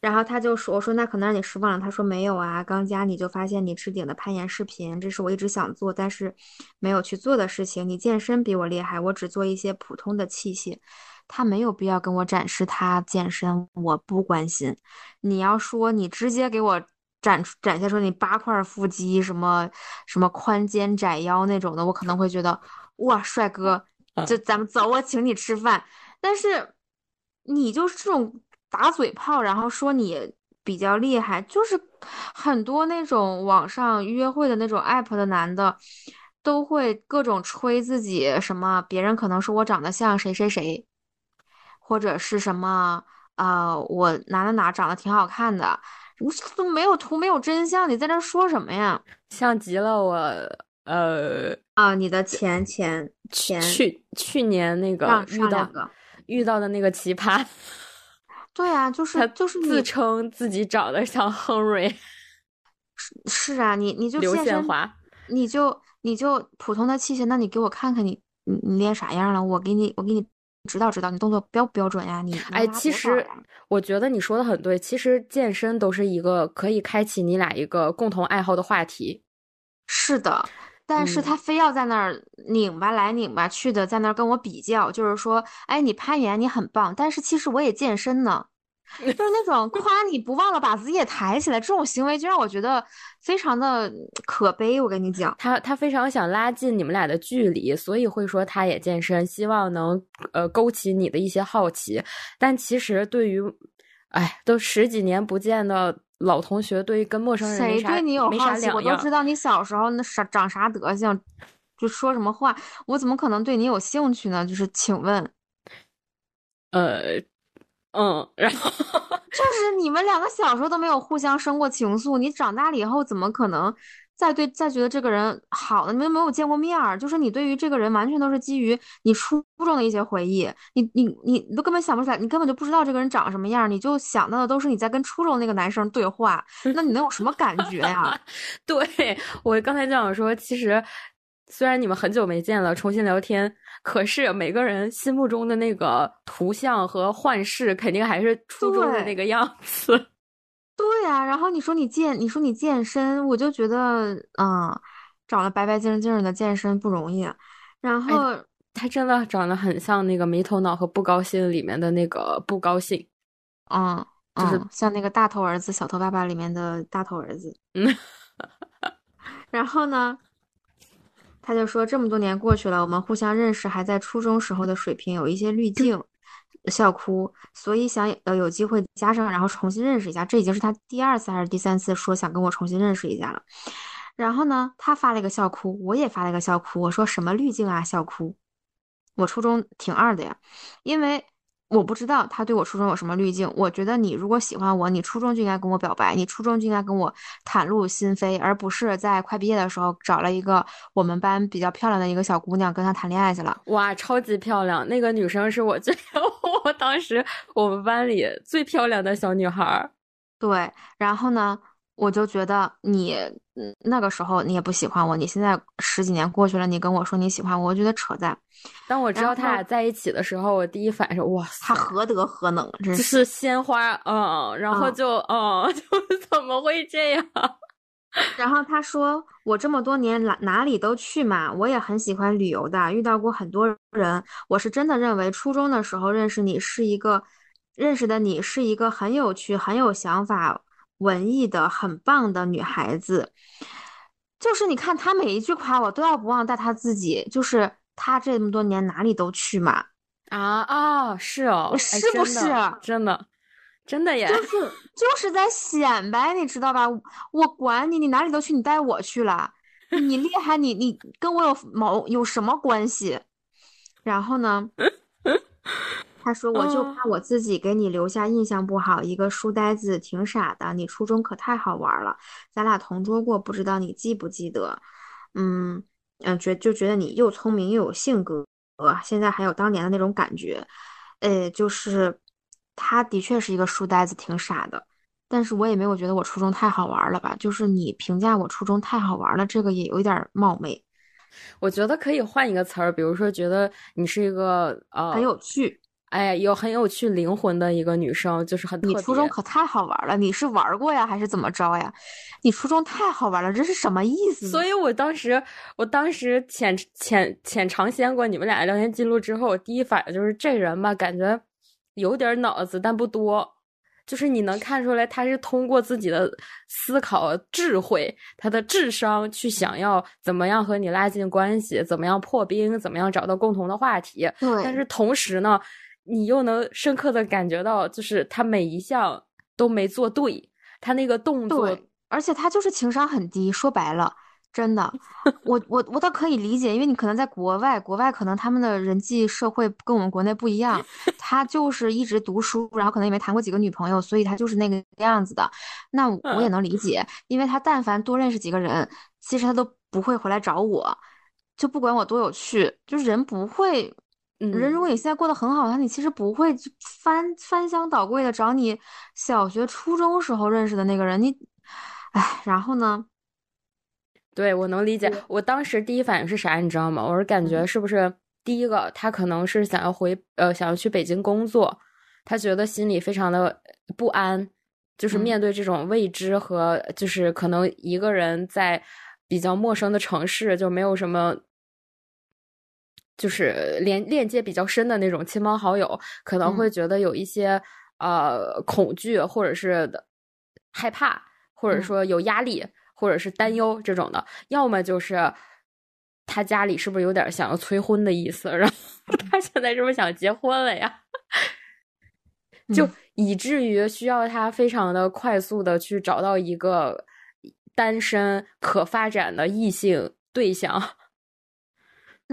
然后他就说：“我说那可能让你失望了。”他说：“没有啊，刚加你就发现你置顶的攀岩视频，这是我一直想做但是没有去做的事情。你健身比我厉害，我只做一些普通的器械。他没有必要跟我展示他健身，我不关心。你要说你直接给我展展现出你八块腹肌，什么什么宽肩窄腰那种的，我可能会觉得哇，帅哥，就咱们走，我请你吃饭。但是你就是这种。”打嘴炮，然后说你比较厉害，就是很多那种网上约会的那种 app 的男的，都会各种吹自己什么，别人可能说我长得像谁谁谁，或者是什么啊，我哪哪哪长得挺好看的，你都没有图没有真相，你在这说什么呀？像极了我，呃啊，你的前前前去去年那个遇到遇到的那个奇葩。对啊，就是就是自称自己长得像亨瑞，是是啊，你你就刘宪华，你就你就普通的器械，那你给我看看你你你练啥样了？我给你我给你指导指导，你动作标不标准呀？你哎，其实我觉得你说的很对，其实健身都是一个可以开启你俩一个共同爱好的话题。是的。但是他非要在那儿拧巴来拧巴去的，在那儿跟我比较，就是说，哎，你攀岩你很棒，但是其实我也健身呢，就是那种夸你不忘了把自己也抬起来，这种行为就让我觉得非常的可悲。我跟你讲，他他非常想拉近你们俩的距离，所以会说他也健身，希望能呃勾起你的一些好奇。但其实对于，哎，都十几年不见的。老同学对于跟陌生人谁对你有好奇？我都知道你小时候那啥长啥德行，就说什么话，我怎么可能对你有兴趣呢？就是请问，呃，嗯，然后就是你们两个小时候都没有互相生过情愫，你长大了以后怎么可能？再对再觉得这个人好的，你们没有见过面儿，就是你对于这个人完全都是基于你初中的一些回忆，你你你你都根本想不出来，你根本就不知道这个人长什么样，你就想到的都是你在跟初中那个男生对话，那你能有什么感觉呀？对我刚才就想说，其实虽然你们很久没见了，重新聊天，可是每个人心目中的那个图像和幻视，肯定还是初中的那个样子。对呀，然后你说你健，你说你健身，我就觉得，嗯，长得白白净净的健身不容易。然后他真的长得很像那个《没头脑和不高兴》里面的那个不高兴，嗯，就是像那个大头儿子《小头爸爸》里面的大头儿子。嗯，然后呢，他就说这么多年过去了，我们互相认识还在初中时候的水平，有一些滤镜。笑哭，所以想呃有机会加上，然后重新认识一下。这已经是他第二次还是第三次说想跟我重新认识一下了。然后呢，他发了一个笑哭，我也发了一个笑哭。我说什么滤镜啊，笑哭。我初中挺二的呀，因为。我不知道他对我初中有什么滤镜。我觉得你如果喜欢我，你初中就应该跟我表白，你初中就应该跟我袒露心扉，而不是在快毕业的时候找了一个我们班比较漂亮的一个小姑娘跟她谈恋爱去了。哇，超级漂亮！那个女生是我最 我当时我们班里最漂亮的小女孩。对，然后呢？我就觉得你，那个时候你也不喜欢我，你现在十几年过去了，你跟我说你喜欢我，我觉得扯淡。当我知道他俩在一起的时候，我第一反应是哇，他何德何能？这是鲜花，嗯，然后就，嗯，就怎么会这样？然后他说我这么多年哪哪里都去嘛，我也很喜欢旅游的，遇到过很多人，我是真的认为初中的时候认识你是一个，认识的你是一个很有趣、很有想法。文艺的很棒的女孩子，就是你看她每一句夸我都要不忘带她自己，就是她这么多年哪里都去嘛。啊啊，是哦，是不是真的？真的呀，就 是就是在显摆，你知道吧？我管你，你哪里都去，你带我去了，你厉害，你你跟我有毛有什么关系？然后呢？他说：“我就怕我自己给你留下印象不好，一个书呆子，挺傻的。你初中可太好玩了，咱俩同桌过，不知道你记不记得？嗯嗯，觉就觉得你又聪明又有性格，现在还有当年的那种感觉。呃，就是他的确是一个书呆子，挺傻的。但是我也没有觉得我初中太好玩了吧？就是你评价我初中太好玩了，这个也有一点冒昧。我觉得可以换一个词儿，比如说觉得你是一个呃很有趣，哎，有很有趣灵魂的一个女生，就是很。你初中可太好玩了，你是玩过呀，还是怎么着呀？你初中太好玩了，这是什么意思？所以我当时，我当时浅浅浅尝鲜过你们俩的聊天记录之后，我第一反应就是这人吧，感觉有点脑子，但不多。就是你能看出来，他是通过自己的思考智慧，他的智商去想要怎么样和你拉近关系，怎么样破冰，怎么样找到共同的话题。对。但是同时呢，你又能深刻的感觉到，就是他每一项都没做对，他那个动作，而且他就是情商很低。说白了。真的，我我我倒可以理解，因为你可能在国外，国外可能他们的人际社会跟我们国内不一样。他就是一直读书，然后可能也没谈过几个女朋友，所以他就是那个样子的。那我也能理解，因为他但凡多认识几个人，其实他都不会回来找我，就不管我多有趣，就是人不会，人如果你现在过得很好，那你其实不会翻翻箱倒柜的找你小学、初中时候认识的那个人。你，哎，然后呢？对，我能理解。我当时第一反应是啥，你知道吗？我是感觉是不是第一个，他可能是想要回，呃，想要去北京工作，他觉得心里非常的不安，就是面对这种未知和，就是可能一个人在比较陌生的城市，就没有什么，就是连链接比较深的那种亲朋好友，可能会觉得有一些呃恐惧，或者是害怕，或者说有压力。或者是担忧这种的，要么就是他家里是不是有点想要催婚的意思，然后他现在是不是想结婚了呀？就以至于需要他非常的快速的去找到一个单身可发展的异性对象。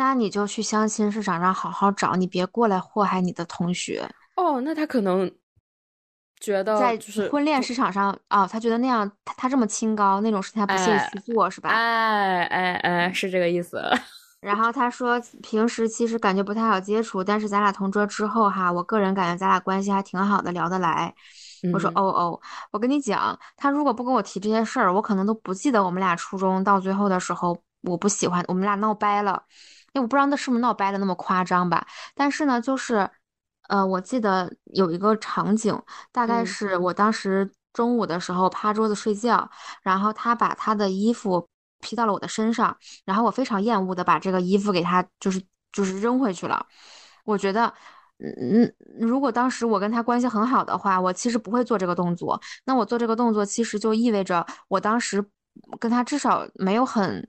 那你就去相亲市场上好好找，你别过来祸害你的同学。哦，那他可能。觉得在就是婚恋市场上啊，他觉得那样他他这么清高那种事情他不屑去做是吧？哎哎哎，是这个意思。然后他说平时其实感觉不太好接触，但是咱俩同桌之后哈，我个人感觉咱俩关系还挺好的，聊得来。我说哦哦，我跟你讲，他如果不跟我提这些事儿，我可能都不记得我们俩初中到最后的时候，我不喜欢我们俩闹掰了。因为我不知道那是不是闹掰的那么夸张吧，但是呢，就是。呃，我记得有一个场景，大概是我当时中午的时候趴桌子睡觉，然后他把他的衣服披到了我的身上，然后我非常厌恶的把这个衣服给他就是就是扔回去了。我觉得，嗯嗯，如果当时我跟他关系很好的话，我其实不会做这个动作。那我做这个动作，其实就意味着我当时跟他至少没有很。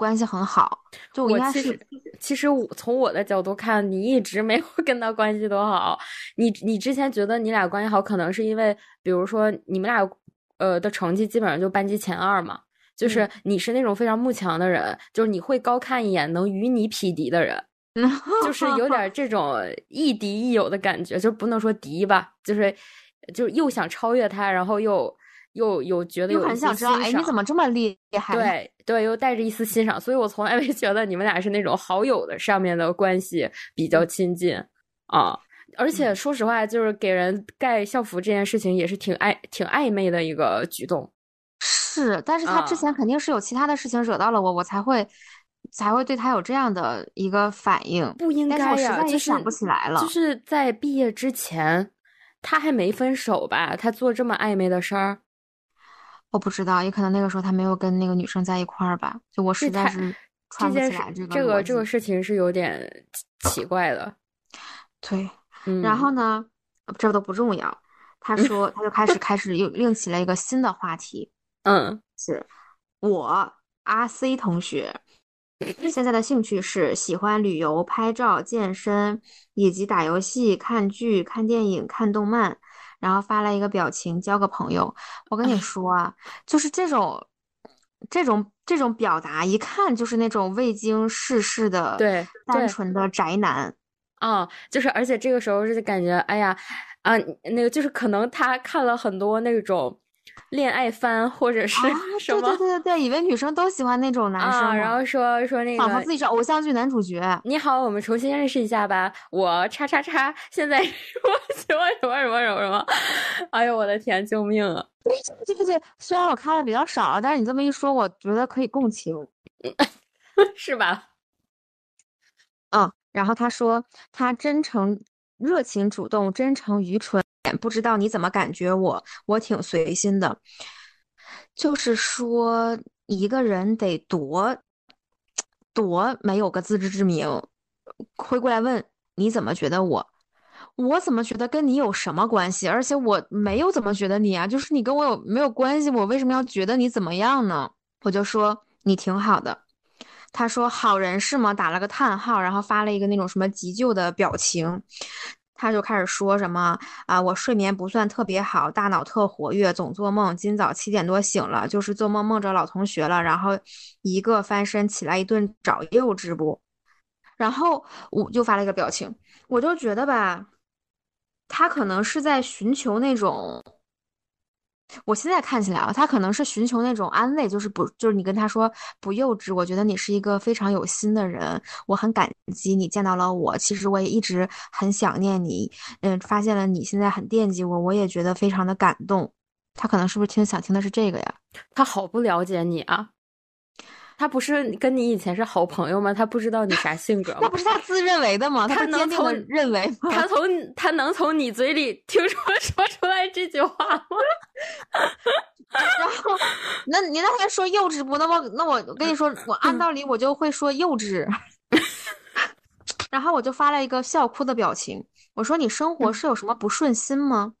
关系很好，就我其实其实我从我的角度看，你一直没有 跟他关系多好。你你之前觉得你俩关系好，可能是因为比如说你们俩呃的成绩基本上就班级前二嘛，就是你是那种非常慕强的人，就是你会高看一眼能与你匹敌的人，就是有点这种亦敌亦友的感觉，就不能说敌吧，就是就是又想超越他，然后又。又有觉得有很想知道，哎，你怎么这么厉害？对对，又带着一丝欣赏，所以我从来没觉得你们俩是那种好友的上面的关系比较亲近啊。而且说实话，就是给人盖校服这件事情也是挺暧挺暧昧的一个举动。是，但是他之前肯定是有其他的事情惹到了我，我才会才会对他有这样的一个反应。不应该呀，就是想不起来了。就是在毕业之前，他还没分手吧？他做这么暧昧的事儿。我不知道，也可能那个时候他没有跟那个女生在一块儿吧。就我实在是串不起来这个这个这个事情是有点奇怪的。对，然后呢，这都不重要。他说，他就开始开始又另起了一个新的话题。嗯，是我阿 C 同学现在的兴趣是喜欢旅游、拍照、健身以及打游戏、看剧、看电影、看动漫。然后发了一个表情，交个朋友。我跟你 说啊，就是这种、这种、这种表达，一看就是那种未经世事的、对单纯的宅男啊。就是，而且这个时候是感觉，哎呀，啊，那个就是可能他看了很多那种恋爱番或者是什么？对对对对对，以为女生都喜欢那种男生，然后说说那个，仿佛自己是偶像剧男主角。你好，我们重新认识一下吧。我叉叉叉，现在我喜欢什么什么什么什么。哎呦，我的天，救命啊！对对对，虽然我看的比较少，但是你这么一说，我觉得可以共情，是吧？嗯，然后他说他真诚、热情、主动、真诚、愚蠢。不知道你怎么感觉我？我挺随心的。就是说，一个人得多多没有个自知之明，会过来问你怎么觉得我？我怎么觉得跟你有什么关系？而且我没有怎么觉得你啊，就是你跟我有没有关系？我为什么要觉得你怎么样呢？我就说你挺好的。他说好人是吗？打了个叹号，然后发了一个那种什么急救的表情。他就开始说什么啊，我睡眠不算特别好，大脑特活跃，总做梦。今早七点多醒了，就是做梦梦着老同学了，然后一个翻身起来一顿找幼稚不？然后我就发了一个表情，我就觉得吧，他可能是在寻求那种。我现在看起来啊，他可能是寻求那种安慰，就是不，就是你跟他说不幼稚。我觉得你是一个非常有心的人，我很感激你见到了我。其实我也一直很想念你，嗯，发现了你现在很惦记我，我也觉得非常的感动。他可能是不是听想听的是这个呀？他好不了解你啊。他不是跟你以前是好朋友吗？他不知道你啥性格吗？那不是他自认为的吗？他能从认为吗？他从他能从你嘴里听说 说出来这句话吗？然后，那你那天说幼稚不？那么那我跟你说，我按道理我就会说幼稚。然后我就发了一个笑哭的表情，我说你生活是有什么不顺心吗？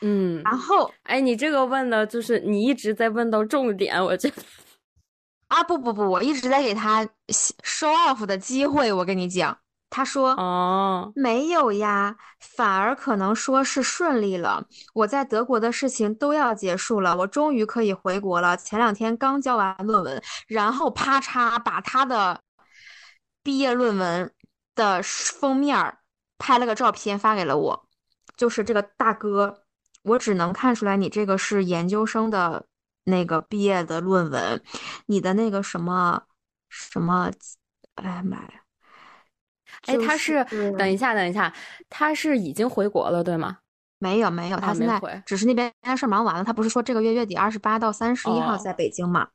嗯。然后，哎，你这个问的就是你一直在问到重点，我觉得。啊不不不，我一直在给他 show off 的机会。我跟你讲，他说哦没有呀，反而可能说是顺利了。我在德国的事情都要结束了，我终于可以回国了。前两天刚交完论文，然后啪嚓把他的毕业论文的封面拍了个照片发给了我，就是这个大哥，我只能看出来你这个是研究生的。那个毕业的论文，你的那个什么什么，哎呀妈呀！哎，他是等一下，等一下，他是已经回国了，对吗？没有，没有，他现在只是那边事忙完了。他不是说这个月月底二十八到三十一号在北京嘛？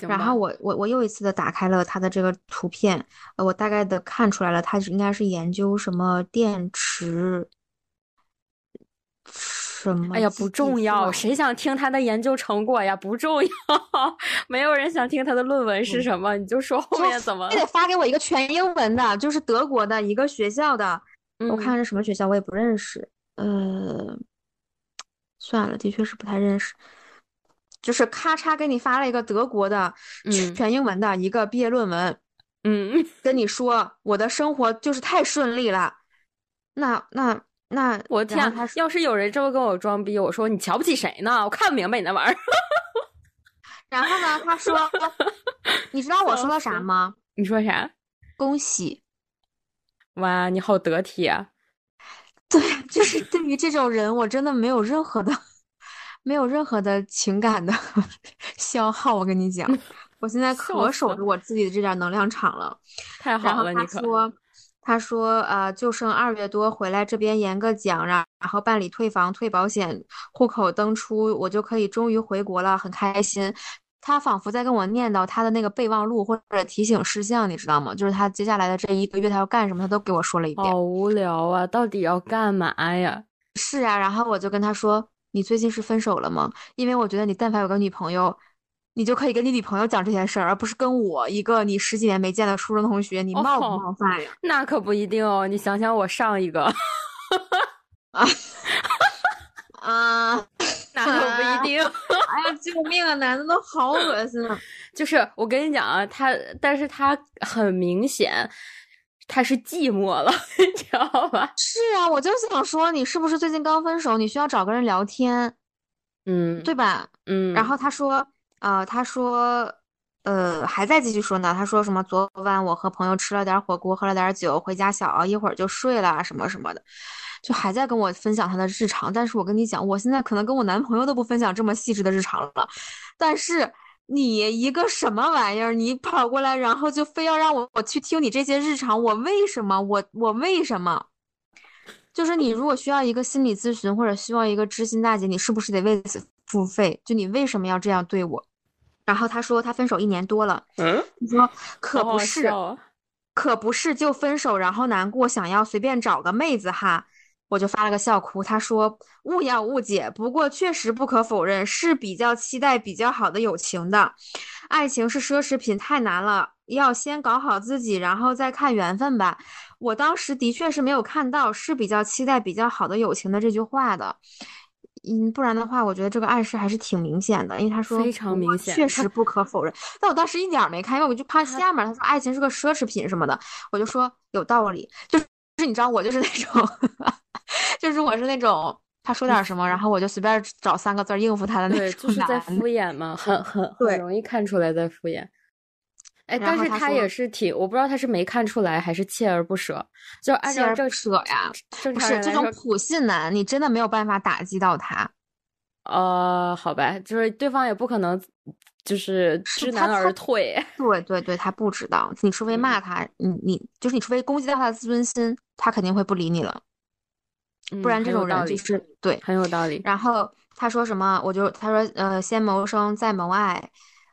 然后我我我又一次的打开了他的这个图片，我大概的看出来了，他应该是研究什么电池。什么？哎呀，不重要，谁想听他的研究成果呀？不重要，没有人想听他的论文是什么，你就说后面怎么？你得发给我一个全英文的，就是德国的一个学校的，我看看是什么学校，我也不认识。呃，算了，的确是不太认识。就是咔嚓给你发了一个德国的全英文的一个毕业论文，嗯，跟你说我的生活就是太顺利了。那那。那我天，要是有人这么跟我装逼，我说你瞧不起谁呢？我看不明白你那玩意儿。然后呢，他说，你知道我说了啥吗？你说啥？恭喜！哇，你好得体啊！对，就是对于这种人，我真的没有任何的，没有任何的情感的 消耗。我跟你讲，我现在可守着我自己的这点能量场了。太好了，你说。他说：“呃，就剩二月多回来这边演个讲，然然后办理退房、退保险、户口登出，我就可以终于回国了，很开心。”他仿佛在跟我念叨他的那个备忘录或者提醒事项，你知道吗？就是他接下来的这一个月他要干什么，他都给我说了一遍。好无聊啊！到底要干嘛呀？是啊，然后我就跟他说：“你最近是分手了吗？因为我觉得你但凡有个女朋友。”你就可以跟你女朋友讲这件事儿，而不是跟我一个你十几年没见的初中同学，你冒不冒犯呀？那可不一定哦，你想想我上一个，啊啊，那可不一定。哎呀，救命啊！男的都好恶心啊！就是我跟你讲啊，他，但是他很明显他是寂寞了，你知道吧？是啊，我就想说，你是不是最近刚分手？你需要找个人聊天，嗯，对吧？嗯，然后他说。啊，他说，呃，还在继续说呢。他说什么？昨晚我和朋友吃了点火锅，喝了点酒，回家小熬一会儿就睡了，什么什么的。就还在跟我分享他的日常。但是我跟你讲，我现在可能跟我男朋友都不分享这么细致的日常了。但是你一个什么玩意儿，你跑过来，然后就非要让我我去听你这些日常，我为什么？我我为什么？就是你如果需要一个心理咨询或者需要一个知心大姐，你是不是得为此付费？就你为什么要这样对我？然后他说他分手一年多了，嗯，你说可不是，好好啊可不是就分手然后难过，想要随便找个妹子哈。我就发了个笑哭，他说勿要误解，不过确实不可否认是比较期待比较好的友情的，爱情是奢侈品，太难了，要先搞好自己，然后再看缘分吧。我当时的确是没有看到是比较期待比较好的友情的这句话的，嗯，不然的话，我觉得这个暗示还是挺明显的，因为他说非常明显确实不可否认。但我当时一点没看，因为我就怕下面他说爱情是个奢侈品什么的，我就说有道理，就是你知道我就是那种，就是我是那种他说点什么，然后我就随便找三个字应付他的那种对，种就是在敷衍嘛，很很很容易看出来在敷衍。哎，但是他也是挺，我不知道他是没看出来还是锲而不舍。就按照正锲而不舍呀，正不是常人，这种普信男，你真的没有办法打击到他。呃，好吧，就是对方也不可能就是知难而退。对对对，他不知道，你除非骂嗯他，你你就是你除非攻击到他的自尊心，他肯定会不理你了，嗯不然这种人就是对。很有道理。然后他说什么，我就他说呃，先谋生再谋爱，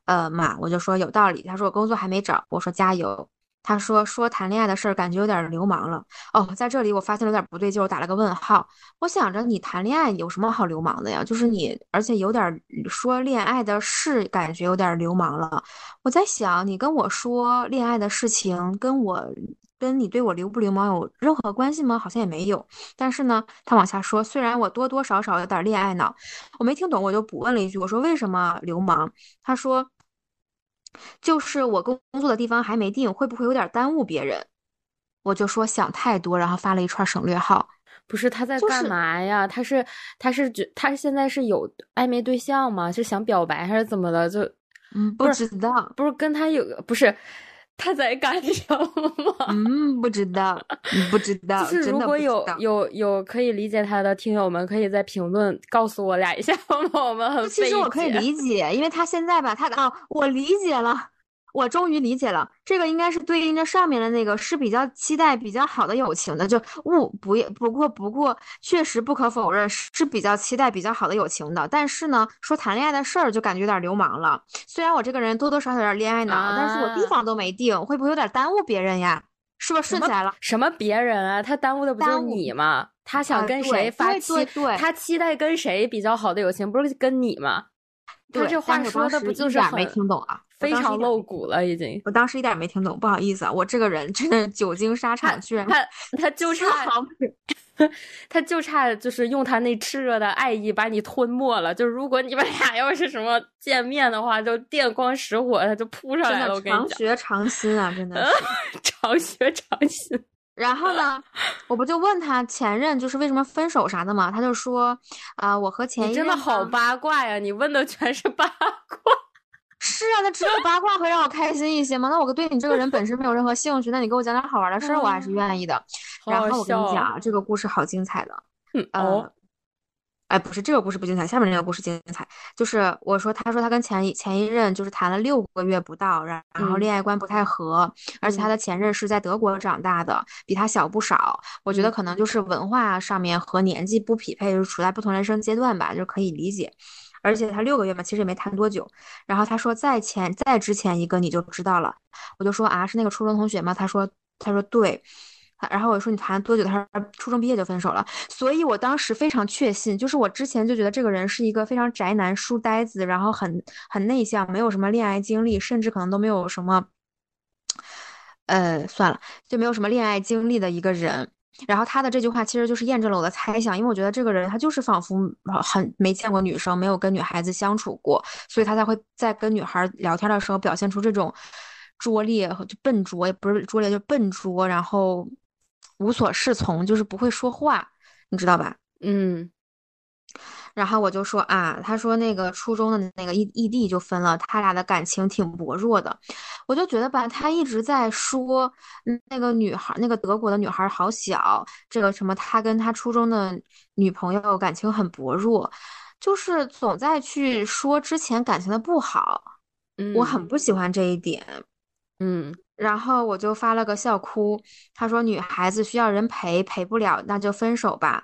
呃嘛，我就说有道理。他说我工作还没找，我说加油。他说说谈恋爱的事儿感觉有点流氓了。哦，在这里我发现了有点不对劲，我打了个问号。我想着你谈恋爱有什么好流氓的呀？就是你，而且有点说恋爱的事，感觉有点流氓了。我在想，你跟我说恋爱的事情，跟我跟你对我流不流氓有任何关系吗？好像也没有。但是呢，他往下说，虽然我多多少少有点恋爱脑，我没听懂，我就补问了一句，我说为什么流氓？他说，就是我工工作的地方还没定，会不会有点耽误别人？我就说想太多，然后发了一串省略号。不是他在干就是嘛呀？他是他是觉他现在是有暧昧对象吗？是想表白还是怎么的？就嗯，不知道，不是跟他有不是他在干什么？嗯，不知道，嗯 不知道，如果有有有可以理解他的听友们，可以在评论告诉我俩一下吗？我们很其实我可以理解，因为他现在吧，他啊，我理解了，我终于理解了，这个应该是对应着上面的那个是比较期待比较好的友情的，就勿不也不过不过确实不可否认是比较期待比较好的友情的，但是呢，说谈恋爱的事儿就感觉有点流氓了。虽然我这个人多多少少有点恋爱脑，但是我地啊方都没定，会不会有点耽误别人呀？是不是顺起来了？什么别人啊？他耽误的不就是你吗？他想啊跟谁发期？对对他期待跟谁比较好的友情，不是跟你吗？他这话说的不就是很没听懂啊？非常露骨了，已经。我当时一点儿没听懂，不好意思啊，我这个人真的久经沙场，居然他他就差 他就差就是用他那炽热的爱意把你吞没了。就是如果你们俩要是什么见面的话，就电光石火，他就扑上来了。我跟你讲，长学长新啊，真的是。长学长新。然后呢，我不就问他前任就是为什么分手啥的嘛，他就说啊、我和前一任真的好八卦呀！你问的全是八卦。是啊，那只有八卦会让我开心一些吗？那我对你这个人本身没有任何兴趣，那你给我讲点好玩的事儿，我还是愿意的。然后我跟你讲啊，这个故事好精彩的。嗯呃哦，哎，不是这个故事不精彩，下面这个故事精彩。就是我说，他说他跟前一前一任就是谈了六个月不到，然然后嗯恋爱观不太合，而且他嗯的前任是在德国长大的，比他小不少。我觉得嗯可能就是文化上面和年纪不匹配，就是处在不同人生阶段吧，就可以理解。而且他六个月嘛，其实也没谈多久。然后他说在前再之前一个你就知道了，我就说啊是那个初中同学吗？他说他说对。然后我说你谈多久？他说初中毕业就分手了。所以我当时非常确信，就是我之前就觉得这个人是一个非常宅男、书呆子，然后很很内向，没有什么恋爱经历，甚至可能都没有什么，呃，算了，就没有什么恋爱经历的一个人。然后他的这句话其实就是验证了我的猜想，因为我觉得这个人他就是仿佛很没见过女生，没有跟女孩子相处过，所以他才会在跟女孩聊天的时候表现出这种拙劣和就笨拙，也不是拙劣，就笨拙，然后无所适从，就是不会说话，你知道吧？嗯，然后我就说啊，他说那个初中的那个异异地就分了，他俩的感情挺薄弱的。我就觉得吧，他一直在说那个女孩，那个德国的女孩好小，这个什么，他跟他初中的女朋友感情很薄弱，就是总在去说之前感情的不好。我很不喜欢这一点。嗯，然后我就发了个笑哭，他说女孩子需要人陪，陪不了那就分手吧。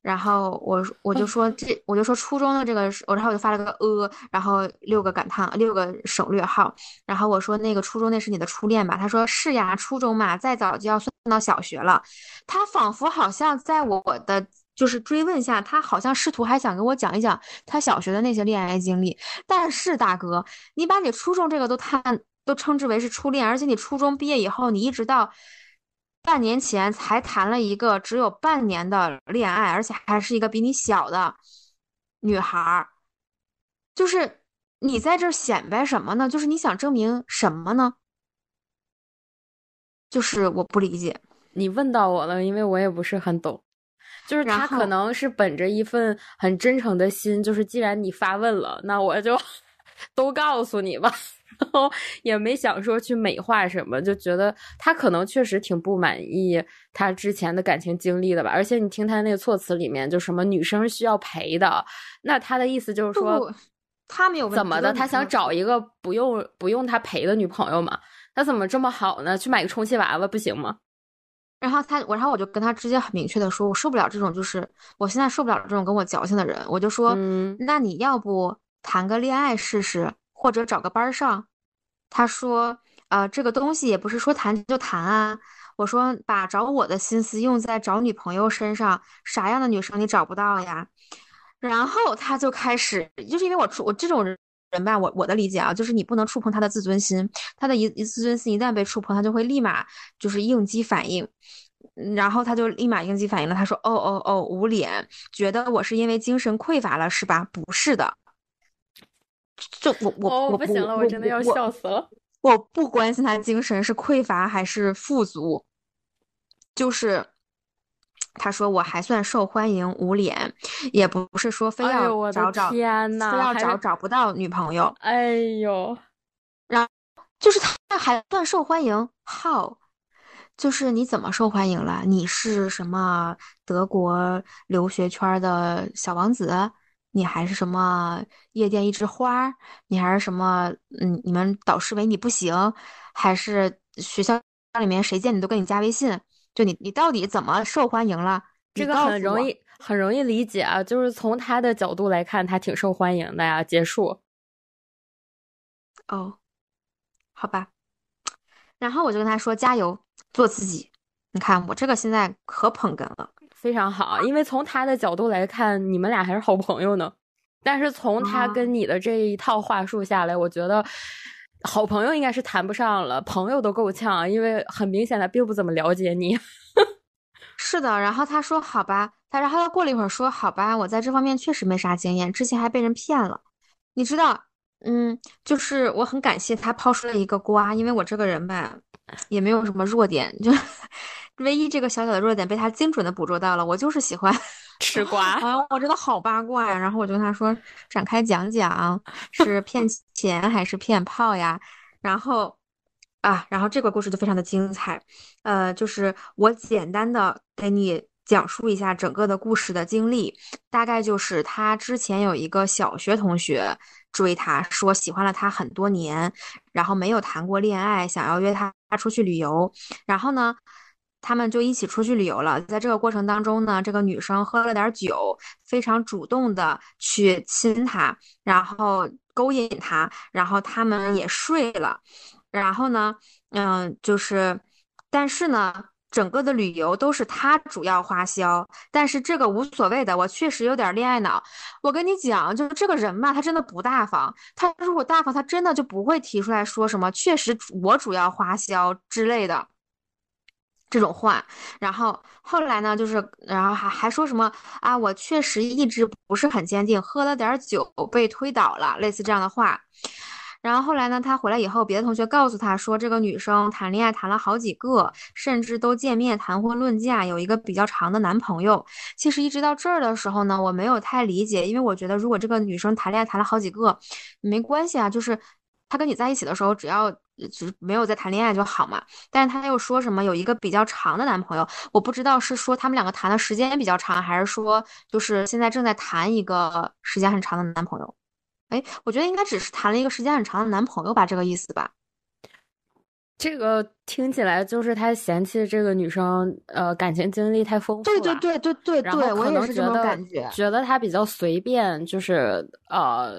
然后我我就 说这我就说初中的这个，我然后我就发了个呃，然后六个感叹六个省略号。然后我说那个初中那是你的初恋吧？他说是呀，初中嘛，再早就要算到小学了。他仿佛好像在我的就是追问下，他好像试图还想跟我讲一讲他小学的那些恋爱经历。但是大哥，你把你初中这个都谈都称之为是初恋，而且你初中毕业以后，你一直到。半年前才谈了一个只有半年的恋爱，而且还是一个比你小的女孩儿，就是你在这显摆什么呢？就是你想证明什么呢？就是我不理解。你问到我了，因为我也不是很懂。就是他可能是本着一份很真诚的心，就是既然你发问了，那我就 都告诉你吧。然后也没想说去美化什么，就觉得他可能确实挺不满意他之前的感情经历的吧。而且你听他那个措辞里面，就什么女生需要陪的，那他的意思就是说，他没有怎么的，他想找一个不用不用他陪的女朋友嘛？他怎么这么好呢？去买个充气娃娃不行吗？然后他我，然后我就跟他直接很明确的说，我受不了这种，就是我现在受不了这种跟我矫情的人。我就说，嗯，那你要不谈个恋爱试试？或者找个班上，他说，呃，这个东西也不是说谈就谈啊。我说，把找我的心思用在找女朋友身上，啥样的女生你找不到呀？然后他就开始，就是因为我触我这种人人吧，我我的理解啊，就是你不能触碰他的自尊心，他的一一自尊心一旦被触碰，他就会立马就是应激反应，然后他就立马应激反应了。他说，哦哦哦，捂脸，觉得我是因为精神匮乏了是吧？不是的。就我我我不行了，我真的要笑死了。我不关心他精神是匮乏还是富足，就是他说我还算受欢迎，无脸，也不是说非要找找，非要找找不到女朋友。哎呦，然后就是他还算受欢迎，，how？，就是你怎么受欢迎了？你是什么德国留学圈的小王子？你还是什么夜店一枝花？你还是什么？嗯，你们导师为你不行，还是学校里面谁见你都跟你加微信？就你，你到底怎么受欢迎了？这个很容易，很容易理解啊。就是从他的角度来看，他挺受欢迎的呀。结束。哦，好吧。然后我就跟他说：“加油，做自己。你看我这个现在可捧哏了。”非常好，因为从他的角度来看，你们俩还是好朋友呢。但是从他跟你的这一套话术下来，我觉得好朋友应该是谈不上了，朋友都够呛，因为很明显他并不怎么了解你。是的，然后他说好吧，他然后他过了一会儿说好吧，我在这方面确实没啥经验，之前还被人骗了。你知道，嗯，就是我很感谢他抛出了一个瓜，因为我这个人吧，也没有什么弱点，就。唯一这个小小的弱点被他精准的捕捉到了，我就是喜欢 吃瓜 啊！我真的好八卦呀！然后我就跟他说展开讲讲，是 骗钱还是骗炮呀？然后啊，然后这个故事就非常的精彩。呃，就是我简单的给你讲述一下整个的故事的经历，大概就是他之前有一个小学同学追他说喜欢了他很多年，然后没有谈过恋爱，想要约他出去旅游，然后呢？他们就一起出去旅游了，在这个过程当中呢，这个女生喝了点酒，非常主动的去亲他，然后勾引他，然后他们也睡了，然后呢，嗯，就是，但是呢，整个的旅游都是他主要花销，但是这个无所谓的，我确实有点恋爱脑，我跟你讲，就是这个人嘛，他真的不大方，他如果大方，他真的就不会提出来说什么，确实我主要花销之类的。这种话，然后后来呢，就是，然后还还说什么啊？我确实意志不是很坚定，喝了点酒被推倒了，类似这样的话。然后后来呢，他回来以后，别的同学告诉他说，这个女生谈恋爱谈了好几个，甚至都见面谈婚论嫁，有一个比较长的男朋友。其实一直到这儿的时候呢，我没有太理解，因为我觉得如果这个女生谈恋爱谈了好几个，没关系啊，就是她跟你在一起的时候，只要只没有在谈恋爱就好嘛。但是他又说什么有一个比较长的男朋友，我不知道是说他们两个谈的时间比较长，还是说就是现在正在谈一个时间很长的男朋友。哎，我觉得应该只是谈了一个时间很长的男朋友吧，这个意思吧。这个听起来就是他嫌弃这个女生，呃，感情经历太丰富了。对对对对对对，我也是这种感觉。觉得他比较随便，就是呃，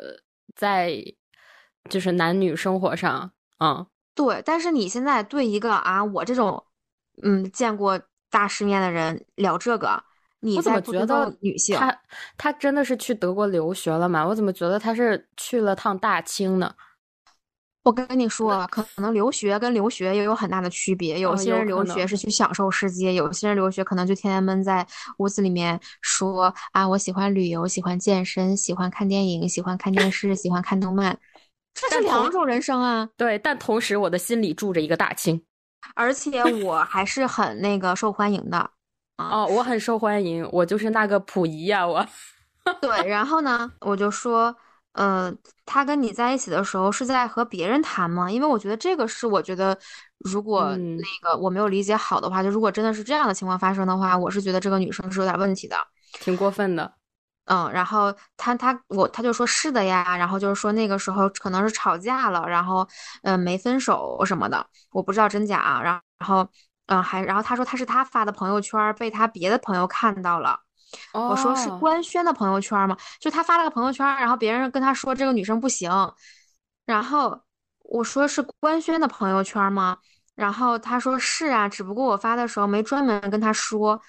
在就是男女生活上，嗯，对。但是你现在对一个啊，我这种嗯见过大世面的人聊这个。你怎么觉得女性她她真的是去德国留学了吗？我怎么觉得她是去了趟大清呢？我跟你说，可能留学跟留学也有很大的区别。有些人留学是去享受世界，有些人留学可能就天天闷在屋子里面说啊，我喜欢旅游，喜欢健身，喜欢看电影，喜欢看电视，喜欢看动漫。这是两种人生啊。对，但同时我的心里住着一个大清，而且我还是很那个受欢迎的。哦，我很受欢迎，我就是那个溥仪呀，我。对，然后呢，我就说，呃，他跟你在一起的时候是在和别人谈吗？因为我觉得这个是，我觉得如果那个我没有理解好的话，就如果真的是这样的情况发生的话，我是觉得这个女生是有点问题的，挺过分的。嗯，然后他他我他就说是的呀，然后就是说那个时候可能是吵架了，然后嗯没分手什么的，我不知道真假啊，然后。嗯，还然后他说他是他发的朋友圈被他别的朋友看到了，我说是官宣的朋友圈吗？就他发了个朋友圈，然后别人跟他说这个女生不行，然后我说是官宣的朋友圈吗？然后他说是啊，只不过我发的时候没专门跟他说，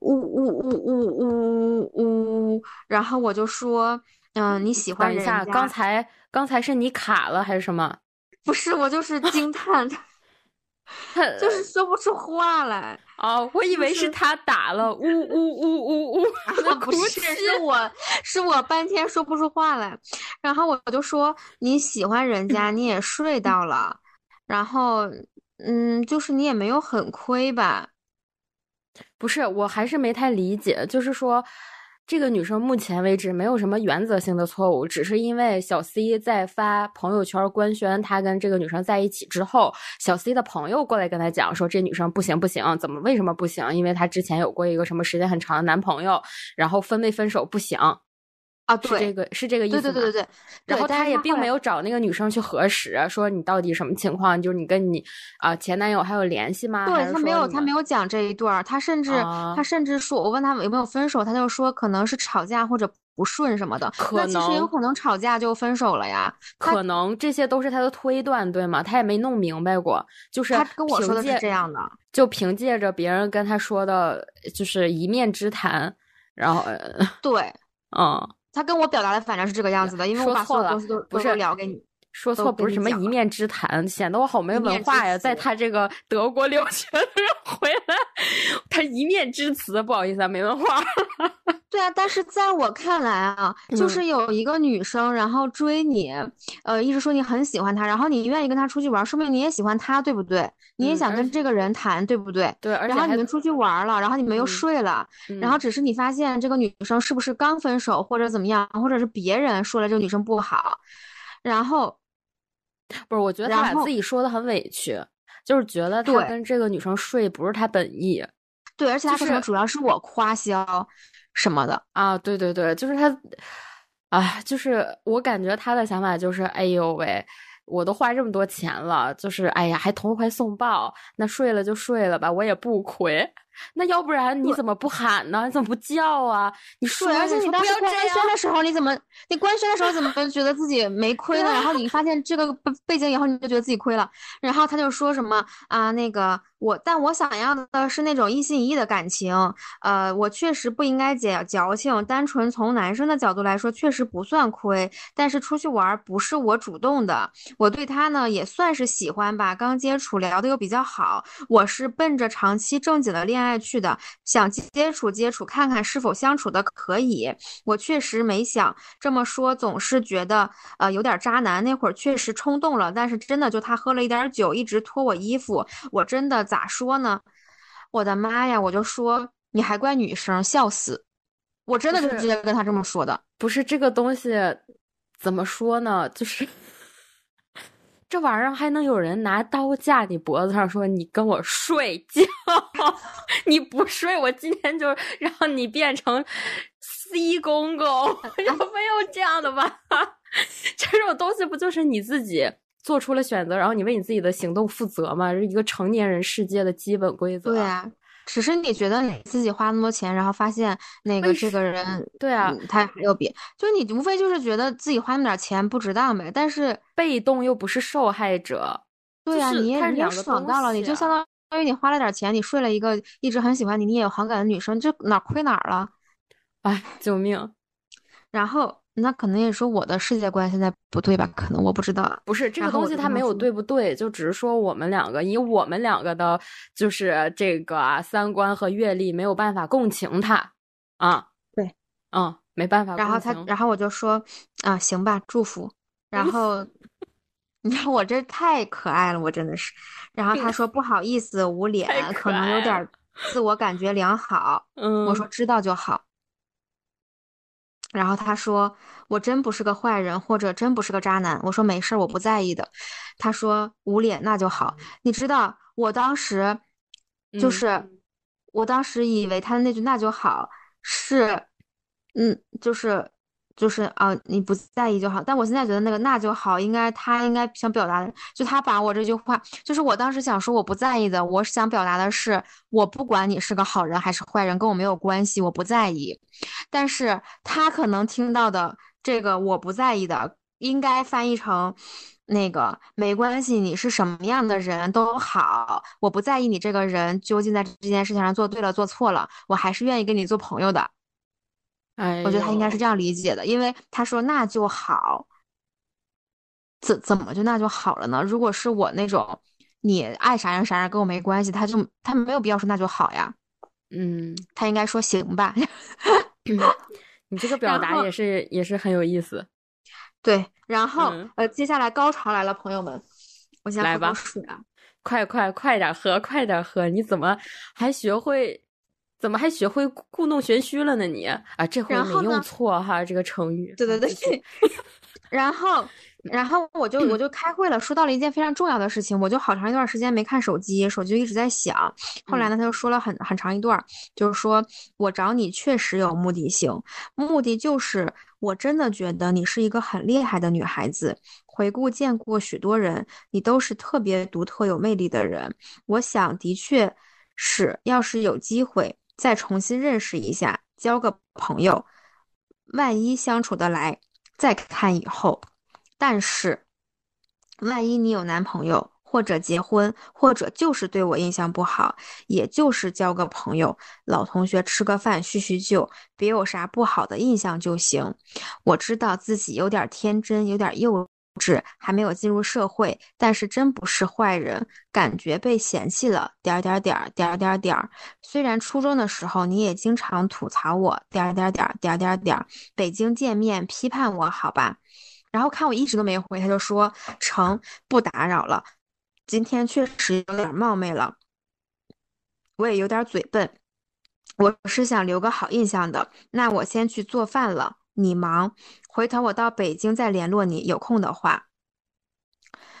呜呜呜呜呜呜，然后我就说，嗯，你喜欢等一下，刚才刚才是你卡了还是什么？不是，我就是惊叹。就是说不出话来哦，我以为是他打了呜呜呜呜呜，不是，是我是我半天说不出话来，然后我就说你喜欢人家，你也睡到了，然后嗯，就是你也没有很亏吧？不是，我还是没太理解，就是说。这个女生目前为止没有什么原则性的错误，只是因为小 C 在发朋友圈官宣他跟这个女生在一起之后，小 C 的朋友过来跟他讲说这女生不行不行，怎么为什么不行？因为她之前有过一个什么时间很长的男朋友，然后分没分手不行。啊，是这个是这个意思。对对对对对。然后他也并没有找那个女生去核实，说你到底什么情况？就是你跟你啊前男友还有联系吗？对他没有，他没有讲这一段他甚至他甚至说，我问他有没有分手，他就说可能是吵架或者不顺什么的。可能其实有可能吵架就分手了呀。可能这些都是他的推断，对吗？他也没弄明白过，就是他跟我说的是这样的，就凭借着别人跟他说的，就是一面之谈，然后对，嗯。他跟我表达的反正是这个样子的，因为我把所有东西都不是聊给你，说错不是什么一面之谈，显得我好没文化呀。在他这个德国留学的人回来，他一面之词，不好意思啊，没文化。对啊，但是在我看来啊，就是有一个女生，然后追你，呃，一直说你很喜欢她，然后你愿意跟她出去玩，说明你也喜欢她，对不对？你也想跟这个人谈，对不对？对。然后你们出去玩了，然后你们又睡了，然后只是你发现这个女生是不是刚分手，或者怎么样，或者是别人说了这个女生不好，然后不是，我觉得他把自己说的很委屈，就是觉得他跟这个女生睡不是他本意。对，而且他说什么主要是我夸销。什么的啊？对对对，就是他，啊，就是我感觉他的想法就是，哎呦喂，我都花这么多钱了，就是哎呀，还投怀送抱，那睡了就睡了吧，我也不亏。那要不然你怎么不喊呢？你怎么不叫啊？你说，而且你当时官宣的时候，你怎么你官宣的时候怎么觉得自己没 亏呢？然后你发现这个背景以后，你就觉得自己亏了。然后他就说什么啊，那个我，但我想要的是那种一心一意的感情。呃，我确实不应该矫矫情，单纯从男生的角度来说，确实不算亏。但是出去玩不是我主动的，我对他呢也算是喜欢吧，刚接触聊的又比较好。我是奔着长期正经的恋爱。爱去的，想接触接触，看看是否相处的可以。我确实没想这么说，总是觉得呃有点渣男。那会儿确实冲动了，但是真的就他喝了一点酒，一直脱我衣服，我真的咋说呢？我的妈呀！我就说你还怪女生，笑死！我真的就直接跟他这么说的。不是这个东西，怎么说呢？就是这玩意儿还能有人拿刀架你脖子上说你跟我睡觉？你不睡，我今天就让你变成 C 公公？有没有这样的吧？这种东西不就是你自己做出了选择，然后你为你自己的行动负责吗？是一个成年人世界的基本规则。对啊。只是你觉得你自己花那么多钱，然后发现那个这个人，对啊，他还有别，就你无非就是觉得自己花那么点钱不值当呗。但是被动又不是受害者，对啊，你也你也爽到了，你就相当于你花了点钱，你睡了一个一直很喜欢你，你也有好感的女生，这哪亏哪儿了？哎，救命！然后。那可能也说我的世界观现在不对吧？可能我不知道。不是这个东西，它没有对不对，就只是说我们两个以我们两个的，就是这个三观和阅历没有办法共情他啊。对，嗯，没办法。然后他，然后我就说啊，行吧，祝福。然后 你看我这太可爱了，我真的是。然后他说不好意思，捂脸，可能有点自我感觉良好。嗯，我说知道就好。然后他说：“我真不是个坏人，或者真不是个渣男。”我说：“没事，我不在意的。”他说：“捂脸那就好。”你知道，我当时就是，我当时以为他的那句“那就好”是，嗯，就是。就是啊，你不在意就好。但我现在觉得那个那就好，应该他应该想表达的，就他把我这句话，就是我当时想说我不在意的，我想表达的是，我不管你是个好人还是坏人，跟我没有关系，我不在意。但是他可能听到的这个我不在意的，应该翻译成那个没关系，你是什么样的人都好，我不在意你这个人究竟在这件事情上做对了做错了，我还是愿意跟你做朋友的。哎，我觉得他应该是这样理解的，因为他说那就好，怎怎么就那就好了呢？如果是我那种，你爱啥样啥样跟我没关系，他就他没有必要说那就好呀。嗯，他应该说行吧。你这个表达也是也是很有意思。对，然后呃，接下来高潮来了，朋友们，我先来吧，快快快点喝，快点喝！你怎么还学会？怎么还学会故弄玄虚了呢？你啊，这回没用错哈，这个成语。对对对。然后，然后我就我就开会了，说到了一件非常重要的事情，我就好长一段时间没看手机，手机一直在响。后来呢，他就说了很很长一段，就是说我找你确实有目的性，目的就是我真的觉得你是一个很厉害的女孩子。回顾见过许多人，你都是特别独特有魅力的人。我想，的确是，要是有机会。再重新认识一下，交个朋友，万一相处得来，再看以后。但是，万一你有男朋友，或者结婚，或者就是对我印象不好，也就是交个朋友，老同学吃个饭叙叙旧，别有啥不好的印象就行。我知道自己有点天真，有点幼。是还没有进入社会，但是真不是坏人，感觉被嫌弃了，点点点点点点。虽然初中的时候你也经常吐槽我，点点点点点点。北京见面批判我，好吧？然后看我一直都没回，他就说成，不打扰了。今天确实有点冒昧了，我也有点嘴笨，我是想留个好印象的。那我先去做饭了。你忙，回头我到北京再联络你。有空的话，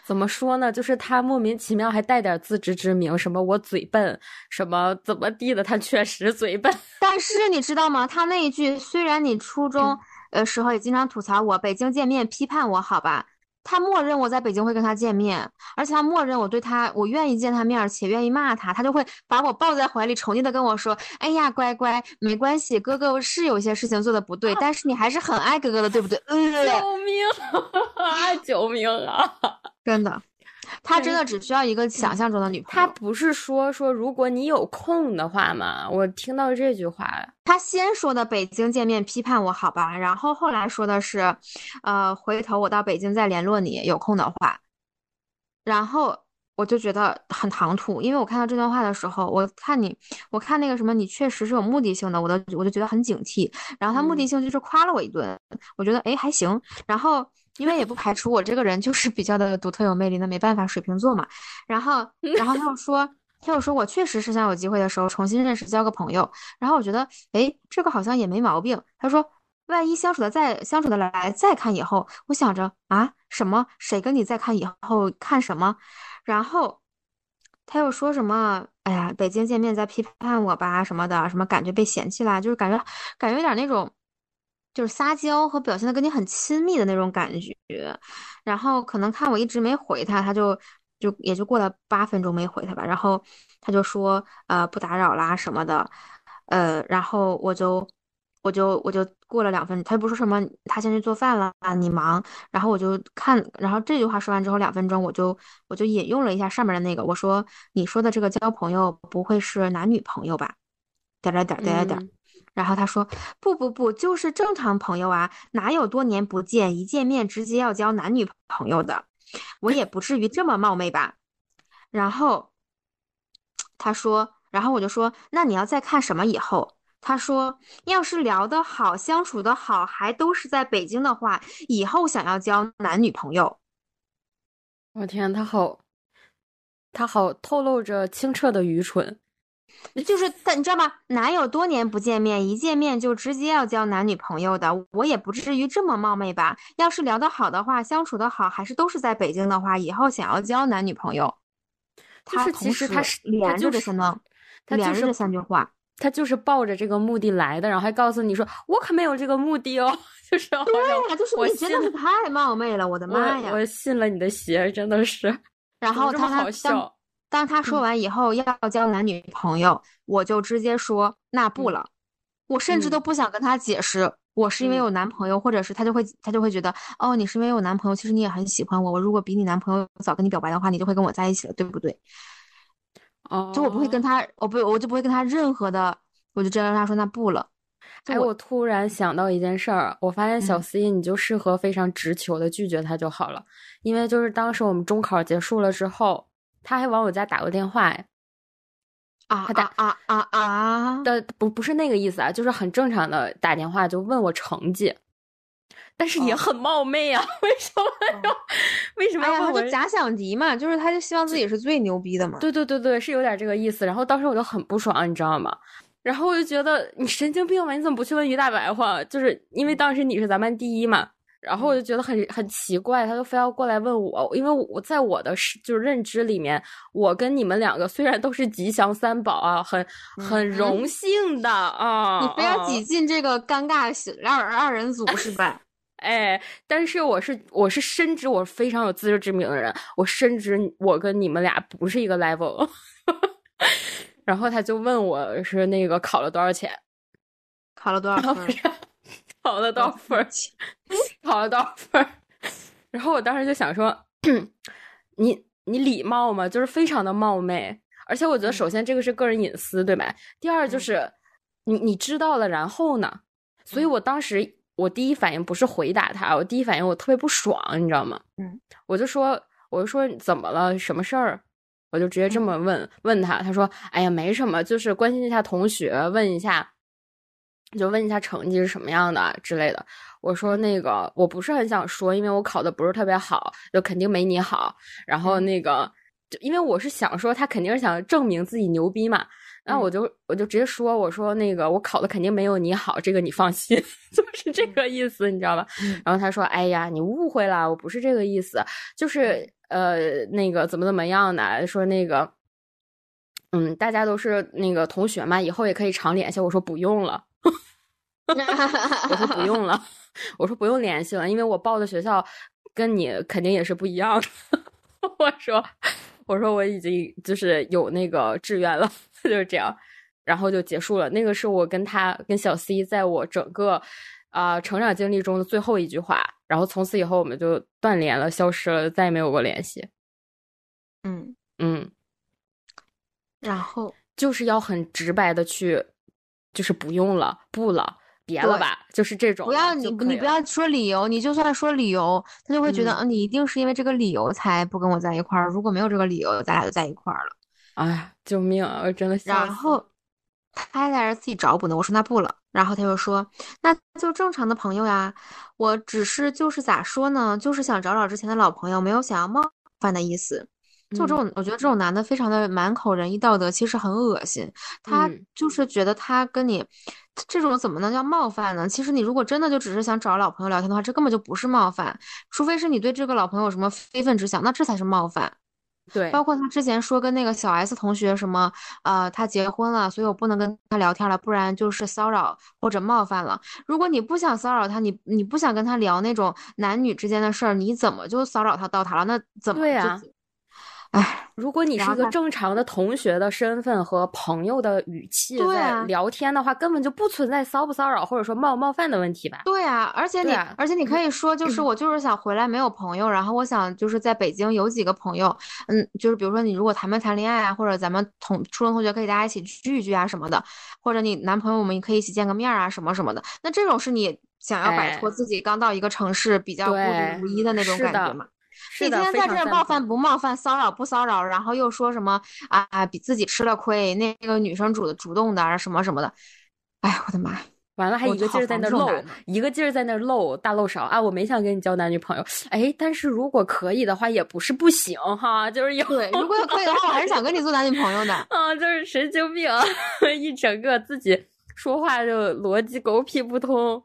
怎么说呢？就是他莫名其妙还带点自知之明，什么我嘴笨，什么怎么地的，他确实嘴笨。但是你知道吗？他那一句，虽然你初中呃时候也经常吐槽我，北京见面批判我，好吧。他默认我在北京会跟他见面，而且他默认我对他，我愿意见他面，且愿意骂他，他就会把我抱在怀里，宠溺的跟我说：“哎呀，乖乖，没关系，哥哥是有些事情做的不对，但是你还是很爱哥哥的，对不对？”救命啊！救命啊！真的。他真的只需要一个想象中的女朋友。他不是说说如果你有空的话嘛？我听到这句话，他先说的北京见面批判我，好吧，然后后来说的是，呃，回头我到北京再联络你，有空的话。然后我就觉得很唐突，因为我看到这段话的时候，我看你，我看那个什么，你确实是有目的性的，我都我就觉得很警惕。然后他目的性就是夸了我一顿，我觉得哎还行。然后因为也不排除我这个人就是比较的独特有魅力，那没办法，水瓶座嘛。然后 然后他又说，他又说我确实是想有机会的时候重新认识交个朋友。然后我觉得哎这个好像也没毛病。他说。万一相处的再相处的来，再看以后，我想着啊，什么谁跟你再看以后看什么？然后他又说什么？哎呀，北京见面再批判我吧什么的，什么感觉被嫌弃啦，就是感觉感觉有点那种，就是撒娇和表现的跟你很亲密的那种感觉。然后可能看我一直没回他，他就就也就过了八分钟没回他吧。然后他就说呃不打扰啦什么的，呃，然后我就。我就我就过了两分，他又不说什么，他先去做饭了啊，你忙。然后我就看，然后这句话说完之后，两分钟我就我就引用了一下上面的那个，我说你说的这个交朋友不会是男女朋友吧？点点点点点。然后他说不不不，就是正常朋友啊，哪有多年不见一见面直接要交男女朋友的？我也不至于这么冒昧吧？然后他说，然后我就说，那你要再看什么以后？他说：“要是聊得好，相处得好，还都是在北京的话，以后想要交男女朋友。”我天，他好，他好透露着清澈的愚蠢。就是他，你知道吗？哪有多年不见面，一见面就直接要交男女朋友的？我也不至于这么冒昧吧？要是聊得好的话，相处得好，还是都是在北京的话，以后想要交男女朋友。他其实他是连着这三段，连着这三句话。他就是抱着这个目的来的，然后还告诉你说我可没有这个目的哦，就是对呀，就是你真的是太冒昧了，我的妈呀！我信了你的邪，真的是。然后他当当他说完以后要交男女朋友，我就直接说那不了，我甚至都不想跟他解释，我是因为有男朋友，或者是他就会他就会觉得哦，你是因为有男朋友，其实你也很喜欢我，我如果比你男朋友早跟你表白的话，你就会跟我在一起了，对不对？哦，就我不会跟他，我不，我就不会跟他任何的，我就直接跟他说那不了。哎，我突然想到一件事儿，我发现小 C 你就适合非常直球的拒绝他就好了，因为就是当时我们中考结束了之后，他还往我家打过电话呀。啊，他打啊啊啊的不不是那个意思啊，就是很正常的打电话就问我成绩。但是也很冒昧啊，为什么要？为什么要？他就假想敌嘛，就是他就希望自己是最牛逼的嘛。对对对对，是有点这个意思。然后当时我就很不爽，你知道吗？然后我就觉得你神经病吧，你怎么不去问于大白话？就是因为当时你是咱班第一嘛。然后我就觉得很很奇怪，他就非要过来问我，因为我在我的就是认知里面，我跟你们两个虽然都是吉祥三宝啊，很很荣幸的啊。你非要挤进这个尴尬二二人组是吧？哎，但是我是我是深知我非常有自知之明的人，我深知我跟你们俩不是一个 level。然后他就问我是那个考了多少钱，考了多少分，考了多少分，考了多少分。然后我当时就想说，你你礼貌吗？就是非常的冒昧，而且我觉得首先这个是个人隐私，对吧？第二就是你你知道了，然后呢？所以我当时。我第一反应不是回答他，我第一反应我特别不爽，你知道吗？嗯，我就说，我就说怎么了？什么事儿？我就直接这么问问他。他说：“哎呀，没什么，就是关心一下同学，问一下，就问一下成绩是什么样的之类的。”我说：“那个，我不是很想说，因为我考的不是特别好，就肯定没你好。然后那个，就因为我是想说，他肯定是想证明自己牛逼嘛。”那我就我就直接说，我说那个我考的肯定没有你好，这个你放心，就是这个意思，你知道吧？然后他说：“哎呀，你误会了，我不是这个意思，就是呃那个怎么怎么样的，说那个嗯，大家都是那个同学嘛，以后也可以常联系。”我说不用了，我说不用了，我说不用联系了，因为我报的学校跟你肯定也是不一样的。我说我说我已经就是有那个志愿了。就是这样，然后就结束了。那个是我跟他跟小 C 在我整个啊成长经历中的最后一句话。然后从此以后我们就断联了，消失了，再也没有过联系。嗯嗯，然后就是要很直白的去，就是不用了，不了，别了吧，就是这种。不要你你不要说理由，你就算说理由，他就会觉得嗯你一定是因为这个理由才不跟我在一块儿。如果没有这个理由，咱俩就在一块儿了。哎呀，救命啊！我真的然后他还在这自己找补呢，我说那不了。然后他就说那就正常的朋友呀，我只是就是咋说呢，就是想找找之前的老朋友，没有想要冒犯的意思。就这嗯种，我觉得这种男的非常的满口仁义道德，其实很恶心。他嗯就是觉得他跟你这种怎么能叫冒犯呢？其实你如果真的就只是想找老朋友聊天的话，这根本就不是冒犯，除非是你对这个老朋友有什么非分之想，那这才是冒犯。对，包括他之前说跟那个小 S 同学什么，呃，他结婚了，所以我不能跟他聊天了，不然就是骚扰或者冒犯了。如果你不想骚扰他，你你不想跟他聊那种男女之间的事儿，你怎么就骚扰他到他了？那怎么就对啊哎，如果你是一个正常的同学的身份和朋友的语气在聊天的话，根本就不存在骚不骚扰或者说冒不冒犯的问题吧？对啊，而且你，啊而且你可以说，就是我就是想回来没有朋友，然后我想就是在北京有几个朋友，嗯，就是比如说你如果谈没谈恋爱啊，或者咱们同初中同学可以大家一起聚一聚啊什么的，或者你男朋友我们可以一起见个面儿啊什么什么的，那这种是你想要摆脱哎自己刚到一个城市比较孤独无依的那种感觉嘛。你今天在这儿冒犯不冒犯，骚扰不骚扰，然后又说什么啊，比自己吃了亏，那个女生主的主动的啊什么什么的，哎，我的妈呀！完了，还一个劲儿在那漏一个劲儿在那漏大漏勺啊！我没想跟你交男女朋友，哎，但是如果可以的话，也不是不行哈，就是有对，如果可以的话，我还是想跟你做男女朋友的。啊，就是神经病，一整个自己说话就逻辑狗屁不通。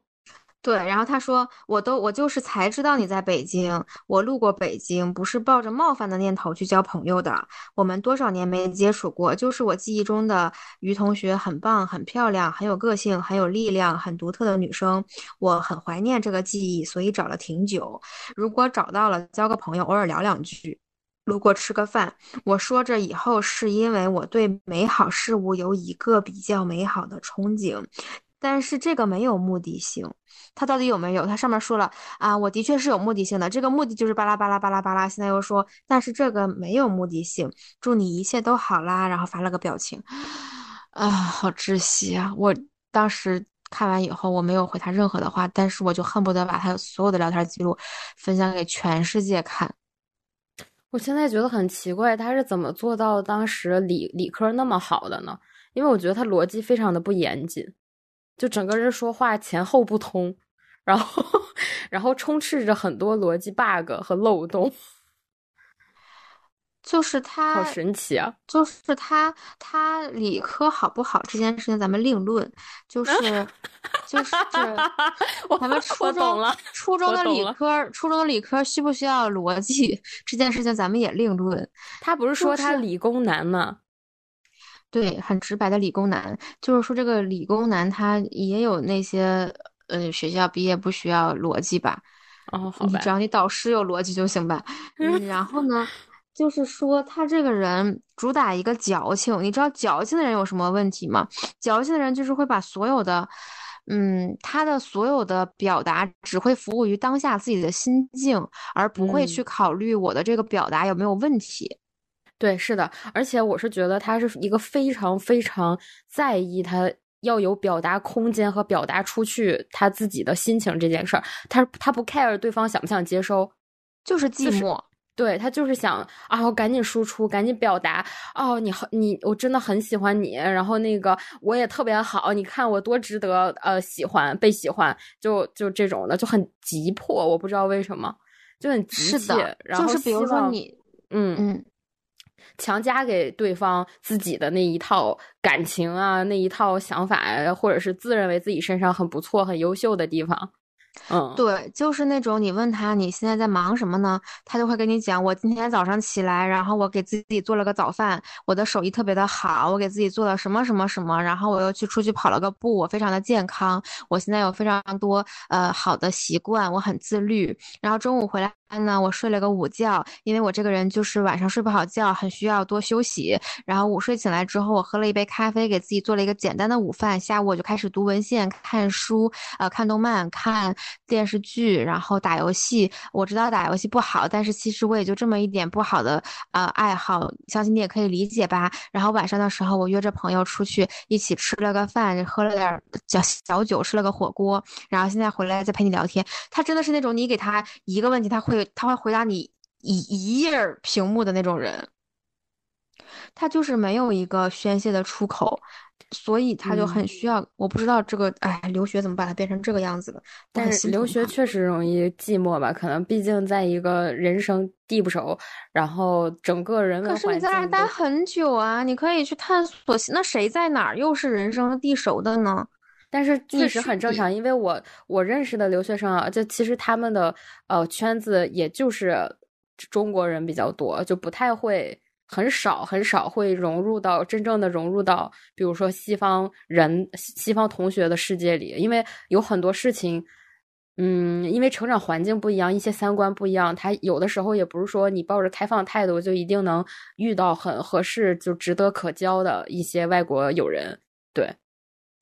对，然后他说，我都我就是才知道你在北京，我路过北京，不是抱着冒犯的念头去交朋友的。我们多少年没接触过，就是我记忆中的于同学很棒、很漂亮、很有个性、很有力量、很独特的女生，我很怀念这个记忆，所以找了挺久。如果找到了，交个朋友，偶尔聊两句。路过吃个饭，我说着以后是因为我对美好事物有一个比较美好的憧憬，但是这个没有目的性。他到底有没有？他上面说了啊，我的确是有目的性的，这个目的就是巴拉巴拉巴拉巴拉。现在又说，但是这个没有目的性。祝你一切都好啦，然后发了个表情，啊，好窒息啊！我当时看完以后，我没有回他任何的话，但是我就恨不得把他所有的聊天记录分享给全世界看。我现在觉得很奇怪，他是怎么做到当时理理科那么好的呢？因为我觉得他逻辑非常的不严谨，就整个人说话前后不通，然后然后充斥着很多逻辑 bug 和漏洞，就是他，好神奇啊！就是他，他理科好不好这件事情咱们另论，就 是就是我咱们初中了，初中的理科，初中的理科需不需要逻辑 这件事情咱们也另论。他不是说他理工男吗？对，很直白的理工男，就是说这个理工男他也有那些呃学校毕业不需要逻辑吧，哦，好吧你只，要你导师有逻辑就行吧。嗯，然后呢，就是说他这个人主打一个矫情，你知道矫情的人有什么问题吗？矫情的人就是会把所有的，嗯，他的所有的表达只会服务于当下自己的心境，而不会嗯去考虑我的这个表达有没有问题。对，是的，而且我是觉得他是一个非常非常在意他要有表达空间和表达出去他自己的心情这件事儿，他他不 care 对方想不想接收，就是寂就是寞，对他就是想啊，我赶紧输出，赶紧表达哦，你好，你我真的很喜欢你，然后那个我也特别好，你看我多值得呃喜欢被喜欢，就就这种的就很急迫，我不知道为什么就很急切，是，然后就是比如说你，嗯。嗯。强加给对方自己的那一套感情啊，那一套想法，或者是自认为自己身上很不错、很优秀的地方。嗯，对，就是那种你问他你现在在忙什么呢，他就会跟你讲，我今天早上起来，然后我给自己做了个早饭，我的手艺特别的好，我给自己做了什么什么什么，然后我又去出去跑了个步，我非常的健康，我现在有非常多呃好的习惯，我很自律，然后中午回来呢，我睡了个午觉，因为我这个人就是晚上睡不好觉，很需要多休息。然后午睡醒来之后，我喝了一杯咖啡，给自己做了一个简单的午饭。下午我就开始读文献、看书，呃，看动漫、看电视剧，然后打游戏。我知道打游戏不好，但是其实我也就这么一点不好的呃爱好，相信你也可以理解吧。然后晚上的时候，我约着朋友出去一起吃了个饭，喝了点小小酒，吃了个火锅。然后现在回来再陪你聊天。他真的是那种你给他一个问题，他会。他会回答你一一页屏幕的那种人，他就是没有一个宣泄的出口，所以他就很需要。我不知道这个，哎，留学怎么把它变成这个样子的？但是留学确实容易寂寞吧？可能毕竟在一个人生地不熟，然后整个人文可是你在那待很久啊，你可以去探索。那谁在哪儿又是人生地熟的呢？但是确实很正常，因为我我认识的留学生啊，就其实他们的呃圈子也就是中国人比较多，就不太会很少很少会融入到真正的融入到，比如说西方人西方同学的世界里，因为有很多事情，嗯，因为成长环境不一样，一些三观不一样，他有的时候也不是说你抱着开放态度就一定能遇到很合适就值得可交的一些外国友人，对。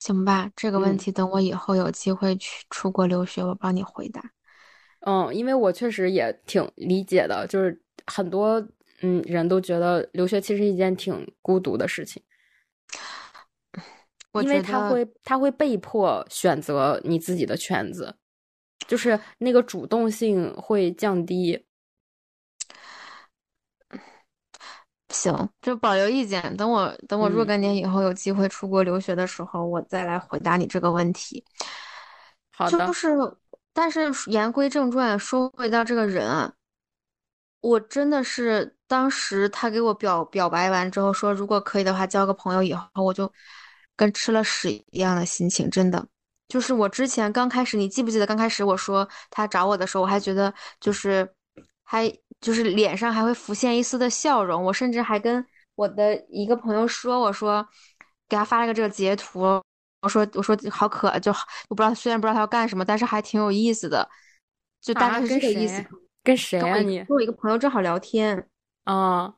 行吧，这个问题等我以后有机会去出国留学，我帮你回答。嗯，因为我确实也挺理解的，就是很多嗯人都觉得留学其实一件挺孤独的事情，因为他会他会被迫选择你自己的圈子，就是那个主动性会降低。行，就保留意见。等我等我若干年以后有机会出国留学的时候，我再来回答你这个问题。好的。就是，但是言归正传，说回到这个人啊，我真的是当时他给我表表白完之后说，如果可以的话交个朋友，以后我就跟吃了屎一样的心情，真的。就是我之前刚开始，你记不记得刚开始我说他找我的时候，我还觉得就是还。就是脸上还会浮现一丝的笑容，我甚至还跟我的一个朋友说，我说给他发了个这个截图，我说我说好可就我不知道，虽然不知道他要干什么，但是还挺有意思的，就大概是这个意思。跟谁啊？你跟我一个朋友正好聊天啊，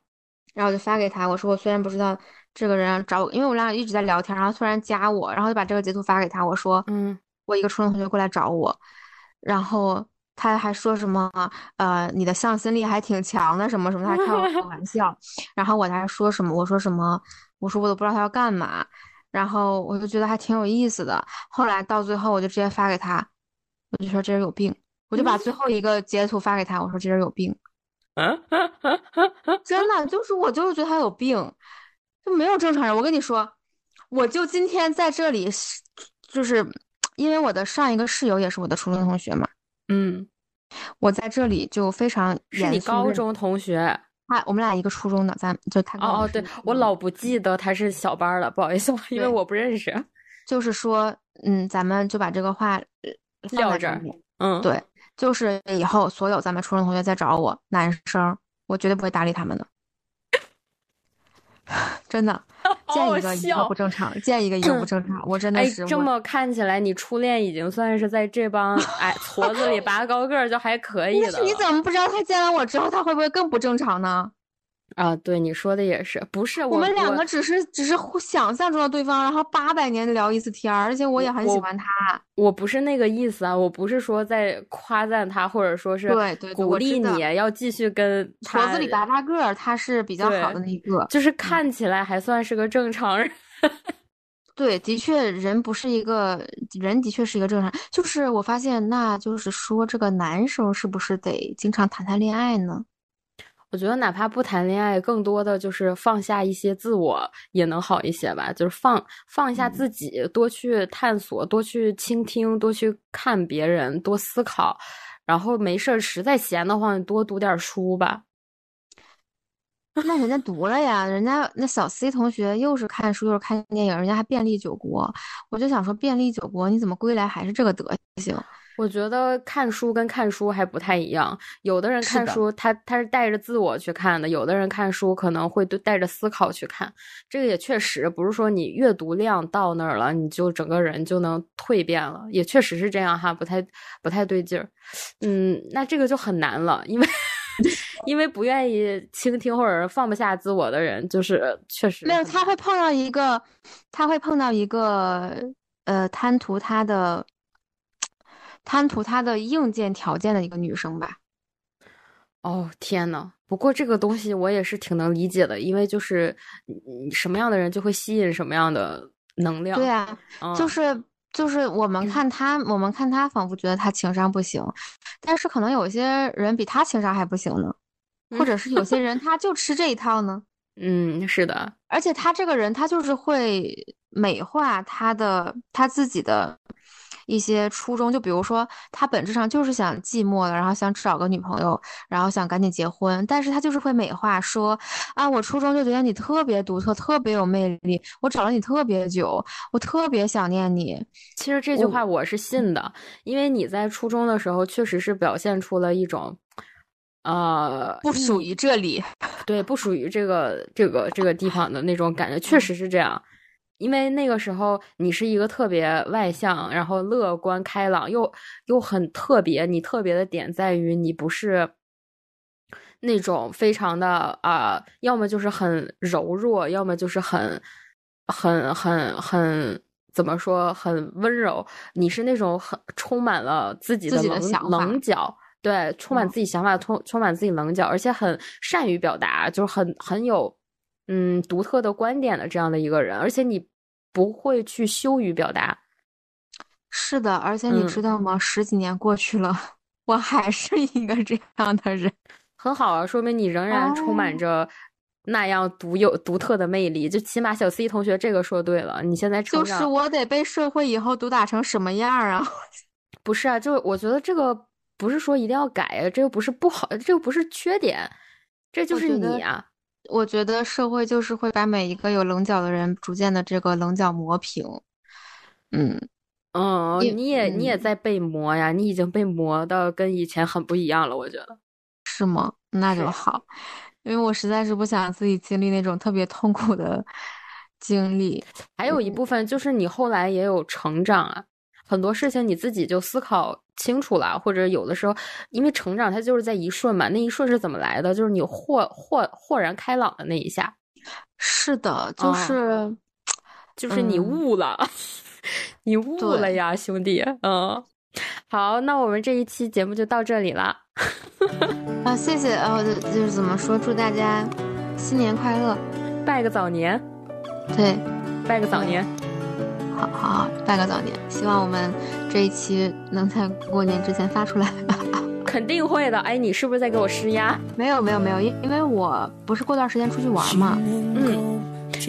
然后我就发给他，我说我虽然不知道这个人找我，因为我俩一直在聊天，然后突然加我，然后就把这个截图发给他，我说嗯，我一个初中同学过来找我，然后。他还说什么？呃，你的向心力还挺强的，什么什么？他还开我玩 笑。然后我还说什么？我说什么？我说我都不知道他要干嘛。然后我就觉得还挺有意思的。后来到最后，我就直接发给他，我就说这人有病。我就把最后一个截图发给他，我说这人有病。真的，就是我就是觉得他有病，就没有正常人。我跟你说，我就今天在这里，就是因为我的上一个室友也是我的初中同学嘛。嗯，我在这里就非常是你高中同学，他我们俩一个初中的，咱就他哦哦，对我老不记得他是小班了，不好意思，因为我不认识。就是说，嗯，咱们就把这个话撂这儿。嗯，对，就是以后所有咱们初中同学再找我，男生，我绝对不会搭理他们的。真的，见一个一个不正常，见一个一个不 正常，我真的是。这么看起来，你初恋已经算是在这帮哎矬子里拔高个儿，就还可以了。你怎么不知道他见了我之后，他会不会更不正常呢？啊，对你说的也是，不是我们两个只是只是想象中的对方，然后八百年聊一次天儿，而且我也很喜欢他。我不是那个意思啊，我不是说在夸赞他，或者说是对对鼓励你要继续跟矬子里拔大个儿，他是比较好的那一个，就是看起来还算是个正常人。对，的确，人不是一个人，的确是一个正常。就是我发现，那就是说，这个男生是不是得经常谈谈恋爱呢？我觉得哪怕不谈恋爱，更多的就是放下一些自我也能好一些吧。就是放放下自己，多去探索，多去倾听，多去看别人，多思考。然后没事儿，实在闲的话，多读点书吧。那人家读了呀，人家那小 C 同学又是看书又是看电影，人家还便利九国。我就想说，便利九国你怎么归来还是这个德行？我觉得看书跟看书还不太一样，有的人看书他他是带着自我去看的，有的人看书可能会带着思考去看。这个也确实不是说你阅读量到那儿了，你就整个人就能蜕变了，也确实是这样哈，不太不太对劲儿。嗯，那这个就很难了，因为 因为不愿意倾听或者放不下自我的人，就是确实没有他会碰到一个，他会碰到一个呃贪图他的。贪图他的硬件条件的一个女生吧。哦天呐，不过这个东西我也是挺能理解的，因为就是什么样的人就会吸引什么样的能量。对啊，就是就是我们看他，我们看他仿佛觉得他情商不行，但是可能有些人比他情商还不行呢，或者是有些人他就吃这一套呢。嗯，是的，而且他这个人他就是会美化他的他自己的。一些初衷，就比如说他本质上就是想寂寞了，然后想找个女朋友，然后想赶紧结婚，但是他就是会美化说啊，我初中就觉得你特别独特，特别有魅力，我找了你特别久，我特别想念你。其实这句话我是信的，因为你在初中的时候确实是表现出了一种，呃，不属于这里，对，不属于这个这个这个地方的那种感觉，确实是这样。因为那个时候你是一个特别外向，然后乐观开朗，又又很特别。你特别的点在于你不是那种非常的啊，要么就是很柔弱，要么就是很很很很怎么说很温柔。你是那种很充满了自己的棱棱角，对，充满自己想法，充充满自己棱角，而且很善于表达，就是很很有。嗯，独特的观点的这样的一个人，而且你不会去羞于表达。是的，而且你知道吗？十几年过去了，我还是一个这样的人，很好啊，说明你仍然充满着那样独有、独特的魅力。就起码小 C 同学这个说对了，你现在就是我得被社会以后毒打成什么样啊？不是啊，就我觉得这个不是说一定要改啊，这又不是不好，这又不是缺点，这就是你啊。我觉得社会就是会把每一个有棱角的人逐渐的这个棱角磨平。嗯嗯，你也你也在被磨呀，你已经被磨的跟以前很不一样了，我觉得是吗？那就好，因为我实在是不想自己经历那种特别痛苦的经历。还有一部分就是你后来也有成长啊。很多事情你自己就思考清楚了，或者有的时候，因为成长它就是在一瞬嘛，那一瞬是怎么来的？就是你豁豁豁然开朗的那一下。是的，就是 就是你悟了，你悟了呀，兄弟。嗯，好，那我们这一期节目就到这里了。啊，谢谢啊，就是怎么说，祝大家新年快乐，拜个早年。对，拜个早年。好好好，拜个早年，希望我们这一期能在过年之前发出来。肯定会的，哎，你是不是在给我施压？没有没有没有，因因为我不是过段时间出去玩嘛，嗯，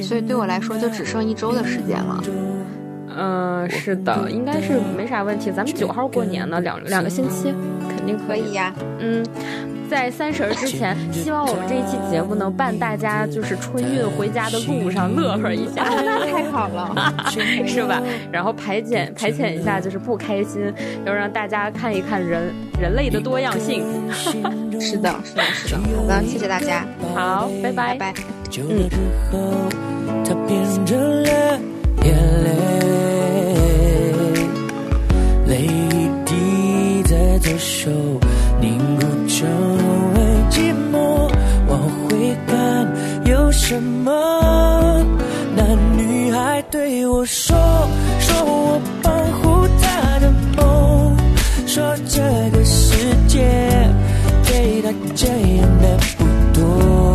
所以对我来说就只剩一周的时间了。嗯，是的，应该是没啥问题。咱们九号过年呢，两两个星期，肯定可以呀。嗯。在三十之前，希望我们这一期节目能伴大家就是春运回家的路上乐呵一下，那太好了，是吧？然后排遣排遣一下就是不开心，要让大家看一看人人类的多样性。是的，是的，是的。好的，谢谢大家，好，拜拜，拜手。凝固成为寂寞，往回看有什么？那女孩对我说，说我保护她的梦，说这个世界对她这样的不多。